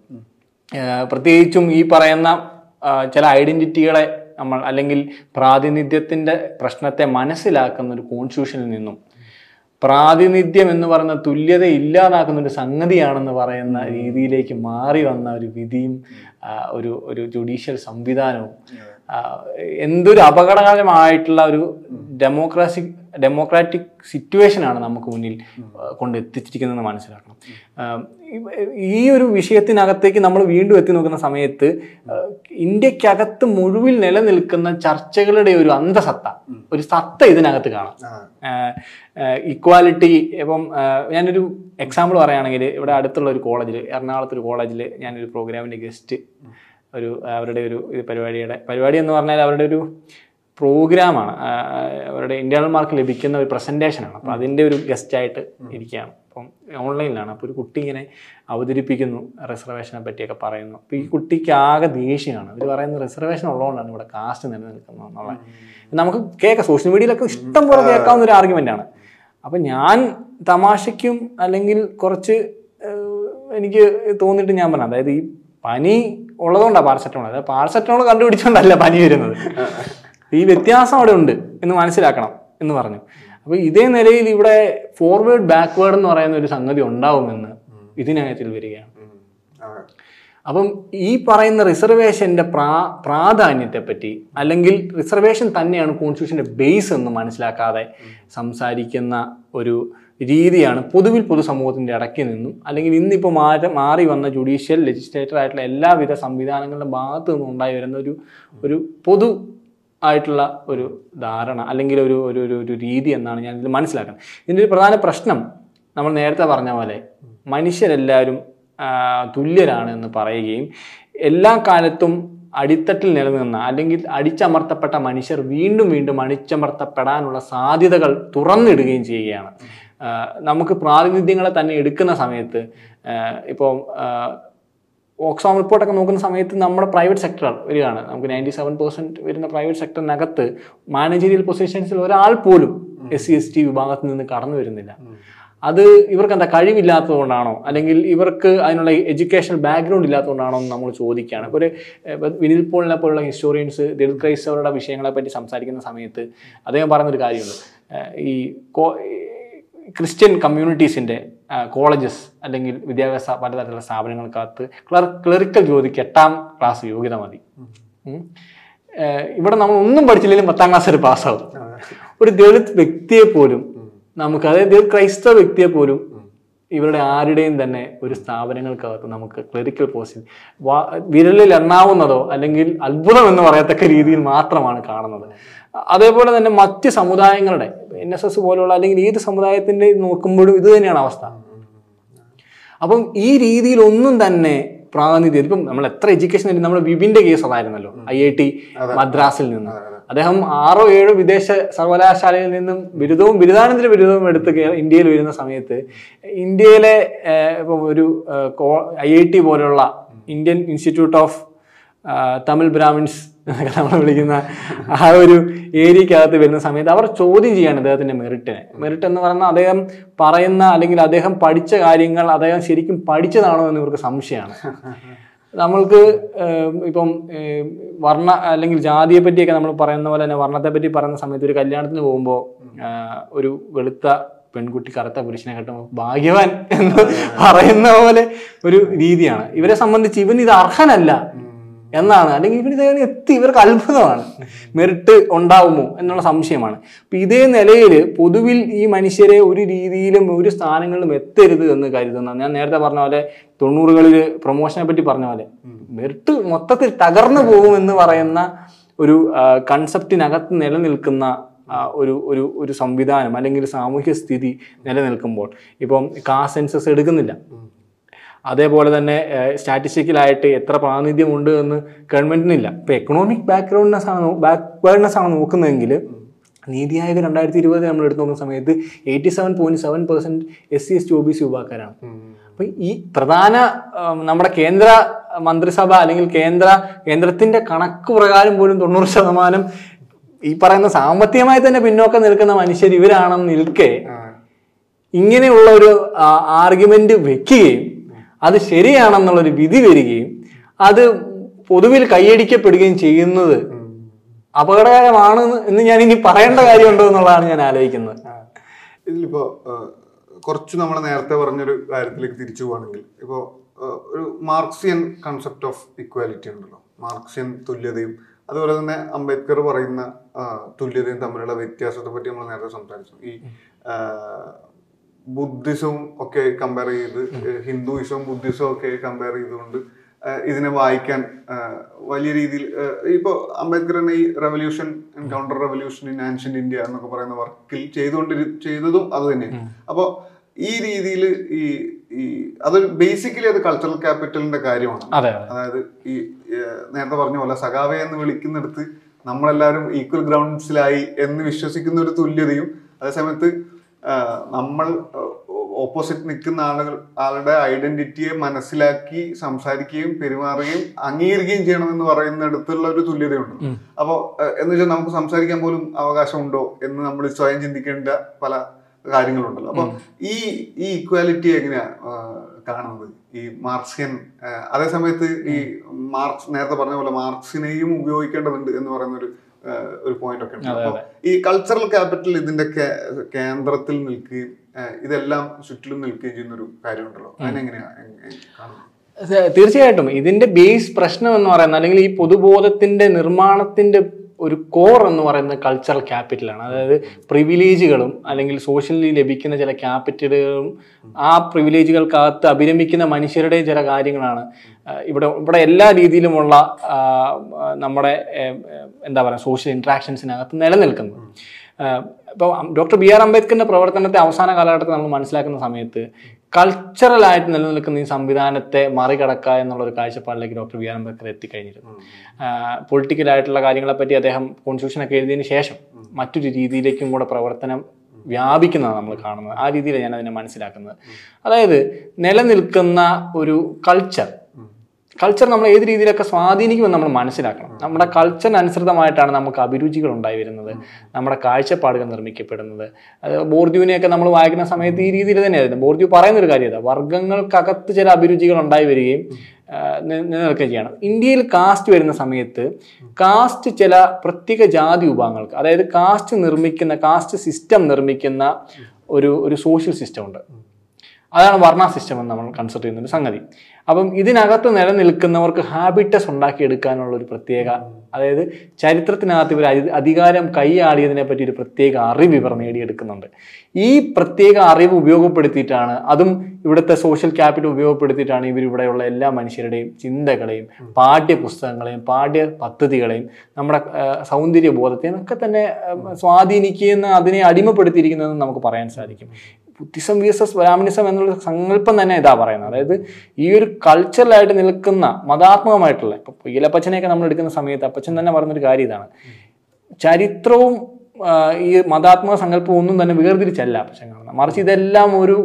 പ്രത്യേകിച്ചും ഈ പറയുന്ന ചില ഐഡന്റിറ്റികളെ നമ്മൾ അല്ലെങ്കിൽ പ്രാതിനിധ്യത്തിന്റെ പ്രശ്നത്തെ മനസ്സിലാക്കുന്ന ഒരു കോൺസ്റ്റിറ്റ്യൂഷനിൽ നിന്നും പ്രാതിനിധ്യം എന്ന് പറയുന്ന തുല്യത ഇല്ലാതാക്കുന്ന ഒരു സംഗതിയാണെന്ന് പറയുന്ന രീതിയിലേക്ക് മാറി വന്ന ഒരു വിധിയും ഒരു ഒരു ജുഡീഷ്യൽ സംവിധാനവും എന്തൊരു അപകടകരമായിട്ടുള്ള ഒരു ഡെമോക്രാസി ഡെമോക്രാറ്റിക് സിറ്റുവേഷനാണ് നമുക്ക് മുന്നിൽ കൊണ്ട് എത്തിച്ചിരിക്കുന്നതെന്ന് മനസ്സിലാക്കണം. ഈ- ഒരു വിഷയത്തിനകത്തേക്ക് നമ്മൾ വീണ്ടും എത്തി നോക്കുന്ന സമയത്ത് ഇന്ത്യക്കകത്ത് മുഴുവിൽ നിലനിൽക്കുന്ന ചർച്ചകളുടെ ഒരു അന്തസത്ത ഒരു സത്ത ഇതിനകത്ത് കാണാം. ഇക്വാലിറ്റി ഇപ്പം ഞാനൊരു എക്സാമ്പിൾ പറയുകയാണെങ്കിൽ ഇവിടെ അടുത്തുള്ള ഒരു കോളേജിൽ എറണാകുളത്ത് ഒരു കോളേജിൽ ഞാനൊരു പ്രോഗ്രാമിന്റെ ഗസ്റ്റ് ഒരു അവരുടെ ഒരു പരിപാടിയുടെ പരിപാടി എന്ന് പറഞ്ഞാൽ അവരുടെ ഒരു പ്രോഗ്രാമാണ്. അവരുടെ ഇന്റേണൽ മാർക്ക് ലഭിക്കുന്ന ഒരു പ്രസന്റേഷനാണ്. അപ്പോൾ അതിന്റെ ഒരു ഗസ്റ്റായിട്ട് ഇരിക്കുകയാണ്. അപ്പം ഓൺലൈനിലാണ്. അപ്പോൾ ഒരു കുട്ടി ഇങ്ങനെ അവതരിപ്പിക്കുന്നു റിസർവേഷനെ പറ്റിയൊക്കെ പറയുന്നു. അപ്പോൾ ഈ കുട്ടിക്ക് ആകെ ദേഷ്യമാണ്. ഇവർ പറയുന്നത് റിസർവേഷൻ ഉള്ളതുകൊണ്ടാണ് ഇവിടെ കാസ്റ്റ് നിലനിൽക്കുന്നത് എന്നുള്ളത്. നമുക്ക് കേൾക്കാം. സോഷ്യൽ മീഡിയയിലൊക്കെ ഇഷ്ടം പോലെ കേൾക്കാവുന്ന ഒരു ആർഗ്യുമെന്റ് ആണ്. അപ്പം ഞാൻ തമാശയ്ക്കും അല്ലെങ്കിൽ കുറച്ച് എനിക്ക് തോന്നിയിട്ട് ഞാൻ പറഞ്ഞു അതായത് ഈ പനി ഉള്ളതുകൊണ്ടാണ് പാരസെറ്റമോൾ. അതായത് പാരസെറ്റമോൾ കണ്ടുപിടിച്ചുകൊണ്ടല്ല പനി വരുന്നത്. ഈ വ്യത്യാസം അവിടെ ഉണ്ട് എന്ന് മനസ്സിലാക്കണം എന്ന് പറഞ്ഞു. അപ്പോൾ ഇതേ നിലയിൽ ഇവിടെ ഫോർവേഡ് ബാക്ക്വേർഡ് എന്ന് പറയുന്ന ഒരു സംഗതി ഉണ്ടാവുമെന്ന് ഇതിനകത്തിൽ വരികയാണ്. അപ്പം ഈ പറയുന്ന റിസർവേഷന്റെ പ്രാ പ്രാധാന്യത്തെ പറ്റി അല്ലെങ്കിൽ റിസർവേഷൻ തന്നെയാണ് കോൺസ്റ്റിറ്റ്യൂഷന്റെ ബേസ് എന്ന് മനസ്സിലാക്കാതെ സംസാരിക്കുന്ന ഒരു രീതിയാണ് പൊതുവിൽ പൊതുസമൂഹത്തിന്റെ ഇടയ്ക്ക് നിന്നും അല്ലെങ്കിൽ ഇന്നിപ്പോൾ മാറ്റം മാറി വന്ന ജുഡീഷ്യൽ ലെജിസ്ലേറ്റർ ആയിട്ടുള്ള എല്ലാവിധ സംവിധാനങ്ങളുടെ ഭാഗത്തു നിന്നും ഉണ്ടായി വരുന്ന ഒരു ഒരു പൊതു ആയിട്ടുള്ള ഒരു ധാരണ അല്ലെങ്കിൽ ഒരു ഒരു ഒരു രീതി എന്നാണ് ഞാൻ ഇതിൽ മനസ്സിലാക്കുന്നത്. ഇതിന്റെ ഒരു പ്രധാന പ്രശ്നം നമ്മൾ നേരത്തെ പറഞ്ഞ പോലെ മനുഷ്യരെല്ലാവരും തുല്യരാണ് എന്ന് പറയുകയും എല്ലാ കാലത്തും അടിത്തട്ടിൽ നിലനിന്ന അല്ലെങ്കിൽ അടിച്ചമർത്തപ്പെട്ട മനുഷ്യർ വീണ്ടും വീണ്ടും അടിച്ചമർത്തപ്പെടാനുള്ള സാധ്യതകൾ തുറന്നിടുകയും ചെയ്യുകയാണ്. നമുക്ക് പ്രാതിനിധ്യങ്ങളെ തന്നെ എടുക്കുന്ന സമയത്ത് ഇപ്പോൾ ഓക്സ്ഫാം റിപ്പോർട്ടൊക്കെ നോക്കുന്ന സമയത്ത് നമ്മുടെ പ്രൈവറ്റ് സെക്ടർ വരികയാണ്. നമുക്ക് നയന്റി സെവൻ പെർസെന്റ് വരുന്ന പ്രൈവറ്റ് സെക്ടറിനകത്ത് മാനേജീരിയൽ പൊസിഷൻസിൽ ഒരാൾ പോലും എസ് സി എസ് ടി വിഭാഗത്തിൽ നിന്ന് കടന്നു വരുന്നില്ല. അത് ഇവർക്ക് എന്താ കഴിവില്ലാത്തതുകൊണ്ടാണോ? അല്ലെങ്കിൽ ഇവർക്ക് അതിനുള്ള എഡ്യൂക്കേഷണൽ ബാക്ക്ഗ്രൗണ്ട് ഇല്ലാത്തതുകൊണ്ടാണോ എന്ന് നമ്മൾ ചോദിക്കുകയാണ്. ഇപ്പോൾ ഒരു വിനിൽ പോളിനെ പോലുള്ള ഹിസ്റ്റോറിയൻസ് ദളിത് ക്രൈസ്തവരുടെ വിഷയങ്ങളെ പറ്റി സംസാരിക്കുന്ന സമയത്ത് അദ്ദേഹം പറയുന്നൊരു കാര്യമുണ്ട്. ഈ ഈ ക്രിസ്ത്യൻ കമ്മ്യൂണിറ്റീസിന്റെ കോളേജസ് അല്ലെങ്കിൽ വിദ്യാഭ്യാസ പലതരത്തിലുള്ള സ്ഥാപനങ്ങൾക്കകത്ത് ക്ലർ ക്ലറിക്കൽ ജോലിക്ക് എട്ടാം ക്ലാസ് യോഗ്യത മതി. ഇവിടെ നമ്മൾ ഒന്നും പഠിച്ചില്ലെങ്കിലും പത്താം ക്ലാസ് വരെ പാസ്സാവും ഒരു ദളിത് വ്യക്തിയെ പോലും നമുക്ക് അതായത് ദളിത് ക്രൈസ്തവ വ്യക്തിയെ പോലും ഇവരുടെ ആരുടെയും തന്നെ ഒരു സ്ഥാപനങ്ങൾക്കകത്ത് നമുക്ക് ക്ലറിക്കൽ പോസ്റ്റിൽ വിരലിൽ എണ്ണാവുന്നതോ അല്ലെങ്കിൽ അത്ഭുതം എന്ന് പറയത്തക്ക രീതിയിൽ മാത്രമാണ് കാണുന്നത്. അതേപോലെ തന്നെ മറ്റ് സമുദായങ്ങളുടെ എൻ എസ് എസ് പോലുള്ള അല്ലെങ്കിൽ ഏത് സമുദായത്തിന്റെ നോക്കുമ്പോഴും ഇത് തന്നെയാണ് അവസ്ഥ. അപ്പം ഈ രീതിയിൽ ഒന്നും തന്നെ പ്രാതിനിധ്യം ഇപ്പം നമ്മൾ എത്ര എഡ്യൂക്കേഷൻ നമ്മൾ വിപിന്റെ കേസ് അതായിരുന്നല്ലോ ഐ ഐ ടി മദ്രാസിൽ നിന്ന്. അദ്ദേഹം ആറോ ഏഴോ വിദേശ സർവകലാശാലയിൽ നിന്നും ബിരുദവും ബിരുദാനന്തര ബിരുദവും എടുത്ത് ഇന്ത്യയിൽ വരുന്ന സമയത്ത് ഇന്ത്യയിലെ ഇപ്പം ഒരു ഐ ഐ ടി പോലുള്ള Indian institute of Tamil Brahmins എന്നൊക്കെ നമ്മൾ വിളിക്കുന്ന ആ ഒരു ഏരിയക്കകത്ത് വരുന്ന സമയത്ത് അവർ ചോദ്യം ചെയ്യാണ് അദ്ദേഹത്തിന്റെ മെറിറ്റിനെ. മെറിറ്റ് എന്ന് പറഞ്ഞാൽ അദ്ദേഹം പറയുന്ന അല്ലെങ്കിൽ അദ്ദേഹം പഠിച്ച കാര്യങ്ങൾ അദ്ദേഹം ശരിക്കും പഠിച്ചതാണോ എന്ന് ഇവർക്ക് സംശയമാണ്. നമ്മൾക്ക് ഇപ്പം വർണ അല്ലെങ്കിൽ ജാതിയെ പറ്റിയൊക്കെ നമ്മൾ പറയുന്ന പോലെ തന്നെ വർണത്തെ പറ്റി പറയുന്ന സമയത്ത് ഒരു കല്യാണത്തിന് പോകുമ്പോൾ ഒരു വെളുത്ത പെൺകുട്ടി കറുത്ത പുരുഷനെ കെട്ടുമ്പോൾ ഭാഗ്യവാൻ എന്ന് പറയുന്ന പോലെ ഒരു രീതിയാണ്. ഇവരെ സംബന്ധിച്ച് ഇവൻ ഇത് അർഹനല്ല. എന്നാണ്. അല്ലെങ്കിൽ ഇവർ ഇതേ എത്തി. ഇവർക്ക് അത്ഭുതമാണ്. മെറിറ്റ് ഉണ്ടാവുമോ എന്നുള്ള സംശയമാണ്. അപ്പൊ ഇതേ നിലയിൽ പൊതുവിൽ ഈ മനുഷ്യരെ ഒരു രീതിയിലും ഒരു സ്ഥാനങ്ങളിലും എത്തരുത് എന്ന് കരുതുന്ന ഞാൻ നേരത്തെ പറഞ്ഞ പോലെ തൊണ്ണൂറുകളിൽ പ്രൊമോഷനെ പറ്റി പറഞ്ഞ പോലെ മെറിറ്റ് മൊത്തത്തിൽ തകർന്നു പോകുമെന്ന് പറയുന്ന ഒരു കൺസെപ്റ്റിനകത്ത് നിലനിൽക്കുന്ന ഒരു ഒരു ഒരു സംവിധാനം അല്ലെങ്കിൽ സാമൂഹ്യ സ്ഥിതി നിലനിൽക്കുമ്പോൾ ഇപ്പം കാ സെൻസസ് എടുക്കുന്നില്ല. അതേപോലെ തന്നെ സ്റ്റാറ്റിസ്റ്റിക്കലായിട്ട് എത്ര പ്രാതിനിധ്യമുണ്ട് എന്ന് ഗവൺമെന്റിനില്ല ഇപ്പൊ എക്കണോമിക് ബാക്ക്ഗ്രൗണ്ട്നെസ് ആണ് ബാക്ക്വേർഡ്നെസ് ആണ് നോക്കുന്നതെങ്കിൽ നീതി ആയോഗ് രണ്ടായിരത്തി ഇരുപത് നമ്മൾ എടുത്തു നോക്കുന്ന സമയത്ത് eighty seven point seven percent S C S T O B C വിഭാഗക്കാരാണ് അപ്പൊ ഈ പ്രധാന നമ്മുടെ കേന്ദ്ര മന്ത്രിസഭ അല്ലെങ്കിൽ കേന്ദ്ര കേന്ദ്രത്തിന്റെ കണക്ക് പ്രകാരം പോലും തൊണ്ണൂറ് ശതമാനം ഈ പറയുന്ന സാമ്പത്തികമായി തന്നെ പിന്നോക്കം നിൽക്കുന്ന മനുഷ്യർ ഇവരാണെന്ന് നിൽക്കെ ഇങ്ങനെയുള്ള ഒരു ആർഗ്യുമെന്റ് വെക്കുകയും അത് ശരിയാണെന്നുള്ളൊരു വിധി വരികയും അത് പൊതുവിൽ കൈയടിക്കപ്പെടുകയും ചെയ്യുന്നത് അപകടകരമാണ് എന്ന് ഞാൻ ഇനി പറയേണ്ട കാര്യമുണ്ടോ എന്നുള്ളതാണ് ഞാൻ ആലോചിക്കുന്നത്. ഇതിലിപ്പോ കുറച്ച് നമ്മൾ നേരത്തെ പറഞ്ഞൊരു കാര്യത്തിലേക്ക് തിരിച്ചു പോവാണെങ്കിൽ ഇപ്പോ ഒരു മാർക്സിയൻ കൺസെപ്റ്റ് ഓഫ് ഇക്വാലിറ്റി ഉണ്ടല്ലോ. മാർക്സിയൻ തുല്യതയും അതുപോലെ തന്നെ അംബേദ്കർ പറയുന്ന തുല്യതയും തമ്മിലുള്ള വ്യത്യാസത്തെ പറ്റി നമ്മൾ നേരത്തെ സംസാരിച്ചു. ഈ ബുദ്ധിസവും ഒക്കെ കമ്പയർ ചെയ്ത് ഹിന്ദുയിസവും ബുദ്ധിസവും ഒക്കെ കമ്പയർ ചെയ്തുകൊണ്ട് ഇതിനെ വായിക്കാൻ വലിയ രീതിയിൽ ഇപ്പോൾ ഇപ്പോ അംബേദ്കർ ഈ revolution counter revolution in ancient India എന്നൊക്കെ പറയുന്ന വർക്കിൽ ചെയ്തുകൊണ്ടിരി ചെയ്തതും അത് തന്നെയാണ് അപ്പോൾ ഈ രീതിയിൽ ഈ ഈ അത് ബേസിക്കലി അത് കൾച്ചറൽ ക്യാപിറ്റലിന്റെ കാര്യമാണ്. അതെ അതെ. അതായത് ഈ നേരത്തെ പറഞ്ഞ പോലെ സഖാവെ എന്ന് വിളിക്കുന്നിടത്ത് നമ്മളെല്ലാവരും ഈക്വൽ ഗ്രൗണ്ട്സിലായി എന്ന് വിശ്വസിക്കുന്ന ഒരു തുല്യതയും അതേസമയത്ത് നമ്മൾ ഓപ്പോസിറ്റ് നിൽക്കുന്ന ആളുകൾ ആളുടെ ഐഡന്റിറ്റിയെ മനസ്സിലാക്കി സംസാരിക്കുകയും പെരുമാറുകയും അംഗീകരിക്കുകയും ചെയ്യണമെന്ന് പറയുന്നിടത്തുള്ള ഒരു തുല്യതയുണ്ട്. അപ്പോൾ എന്ന് വെച്ചാൽ നമുക്ക് സംസാരിക്കാൻ പോലും അവകാശമുണ്ടോ എന്ന് നമ്മൾ സ്വയം ചിന്തിക്കേണ്ട പല കാര്യങ്ങളുണ്ടല്ലോ. അപ്പൊ ഈ ഈ ഇക്വാലിറ്റി എങ്ങനെയാ കാണുന്നത്? ഈ മാർക്സിയൻ അതേസമയത്ത് അതേ സമയത്ത് ഈ മാർക്സ് നേരത്തെ പറഞ്ഞ പോലെ മാർക്സിനെയും ഉപയോഗിക്കേണ്ടതുണ്ട് എന്ന് പറയുന്ന ഒരു പോയിന്റ് ഒക്കെ ഉണ്ട്. ഈ കൾച്ചറൽ ക്യാപിറ്റൽ ഇതിന്റെ കേന്ദ്രത്തിൽ നിൽക്കുകയും ഇതെല്ലാം ചുറ്റിലും നിൽക്കുകയും ചെയ്യുന്ന ഒരു കാര്യമുണ്ടല്ലോ അതിനെങ്ങനെയാ കാണുന്നത് തീർച്ചയായിട്ടും. ഇതിന്റെ ബേസ് പ്രശ്നം എന്ന് പറയുന്നത് അല്ലെങ്കിൽ ഈ പൊതുബോധത്തിന്റെ നിർമ്മാണത്തിന്റെ ഒരു കോർ എന്ന് പറയുന്ന കൾച്ചറൽ ക്യാപിറ്റലാണ് അതായത് പ്രിവിലേജുകളും അല്ലെങ്കിൽ സോഷ്യലി ലഭിക്കുന്ന ചില ക്യാപിറ്റലുകളും ആ പ്രിവിലേജുകൾക്കകത്ത് അഭിരമിക്കുന്ന മനുഷ്യരുടെ ചില കാര്യങ്ങളാണ്. ഇവിടെ ഇവിടെ എല്ലാ രീതിയിലുമുള്ള നമ്മുടെ എന്താ പറയുക സോഷ്യൽ ഇൻട്രാക്ഷൻസിനകത്ത് നിലനിൽക്കുന്നത് ഇപ്പോൾ ഡോക്ടർ ബി ആർ അംബേദ്കറിന്റെ പ്രവർത്തനത്തെ അവസാന കാലഘട്ടത്തിൽ നമ്മൾ മനസ്സിലാക്കുന്ന സമയത്ത് കൾച്ചറലായിട്ട് നിലനിൽക്കുന്ന ഈ സംവിധാനത്തെ മറികടക്കുക എന്നുള്ള ഒരു കാഴ്ചപ്പാടിലേക്ക് ഡോക്ടർ വി ആർ അംബേദ്കർ എത്തിക്കഴിഞ്ഞിരുന്നു. പൊളിറ്റിക്കലായിട്ടുള്ള കാര്യങ്ങളെപ്പറ്റി അദ്ദേഹം കോൺസ്റ്റിറ്റ്യൂഷനൊക്കെ എഴുതിയതിന് ശേഷം മറ്റൊരു രീതിയിലേക്കും കൂടെ പ്രവർത്തനം വ്യാപിക്കുന്നതാണ് നമ്മൾ കാണുന്നത്. ആ രീതിയിലാണ് ഞാൻ അതിനെ മനസ്സിലാക്കുന്നത് അതായത് നിലനിൽക്കുന്ന ഒരു കൾച്ചർ കൾച്ചർ നമ്മൾ ഏത് രീതിയിലൊക്കെ സ്വാധീനിക്കുമെന്ന് നമ്മൾ മനസ്സിലാക്കണം. നമ്മുടെ കൾച്ചറിനനുസൃതമായിട്ടാണ് നമുക്ക് അഭിരുചികൾ ഉണ്ടായി വരുന്നത്. നമ്മുടെ കാഴ്ചപ്പാടുകൾ നിർമ്മിക്കപ്പെടുന്നത്. അത് ബോർദ്യുവിനെയൊക്കെ നമ്മൾ വായിക്കുന്ന സമയത്ത് ഈ രീതിയിൽ തന്നെയായിരുന്നു. ബോർദ്യു പറയുന്ന ഒരു കാര്യം ഇതാ വർഗങ്ങൾക്കകത്ത് ചില അഭിരുചികൾ ഉണ്ടായി വരികയും നിലനിൽക്കുകയും ചെയ്യണം. ഇന്ത്യയിൽ കാസ്റ്റ് വരുന്ന സമയത്ത് കാസ്റ്റ് ചില പ്രത്യേക ജാതി വിഭാഗങ്ങൾക്ക് അതായത് കാസ്റ്റ് നിർമ്മിക്കുന്ന കാസ്റ്റ് സിസ്റ്റം നിർമ്മിക്കുന്ന ഒരു ഒരു സോഷ്യൽ സിസ്റ്റം ഉണ്ട്. അതാണ് വർണ സിസ്റ്റം എന്ന് നമ്മൾ കൺസിഡർ ചെയ്യുന്ന ഒരു സംഗതി. അപ്പം ഇതിനകത്ത് നിലനിൽക്കുന്നവർക്ക് ഹാബിറ്റസ് ഉണ്ടാക്കിയെടുക്കാനുള്ള ഒരു പ്രത്യേക അതായത് ചരിത്രത്തിനകത്ത് ഇവർ അധികാരം കൈയാടിയതിനെ പറ്റി ഒരു പ്രത്യേക അറിവ് ഇവർ നേടിയെടുക്കുന്നുണ്ട്. ഈ പ്രത്യേക അറിവ് ഉപയോഗപ്പെടുത്തിയിട്ടാണ് അതും ഇവിടുത്തെ സോഷ്യൽ ക്യാപിറ്റൽ ഉപയോഗപ്പെടുത്തിയിട്ടാണ് ഇവർ ഇവിടെയുള്ള എല്ലാ മനുഷ്യരുടെയും ചിന്തകളെയും പാഠ്യപുസ്തകങ്ങളെയും പാഠ്യ പദ്ധതികളെയും നമ്മുടെ സൗന്ദര്യബോധത്തെയും സൗന്ദര്യ ബോധത്തെയും ഒക്കെ തന്നെ സ്വാധീനിക്കുന്ന അതിനെ അടിമപ്പെടുത്തിയിരിക്കുന്നതെന്ന് നമുക്ക് പറയാൻ സാധിക്കും. ബുദ്ധിസം വിഎസ്എസ് ബ്രാഹ്മണിസം എന്നുള്ള സങ്കല്പം തന്നെ ഇതാ പറയുന്നത്. അതായത് ഈ ഒരു കൾച്ചറലായിട്ട് നിൽക്കുന്ന മതാത്മകമായിട്ടുള്ള ഇപ്പൊ പൊയ്യലപ്പച്ചനെയൊക്കെ നമ്മൾ എടുക്കുന്ന സമയത്ത് അപ്പച്ചൻ തന്നെ പറഞ്ഞൊരു കാര്യം ഇതാണ്. ചരിത്രവും ഈ മതാത്മക സങ്കല്പവും ഒന്നും തന്നെ വേർതിരിച്ചല്ല അപ്പച്ചൻ കാണുന്നത്. മറിച്ച് ഇതെല്ലാം ഒരു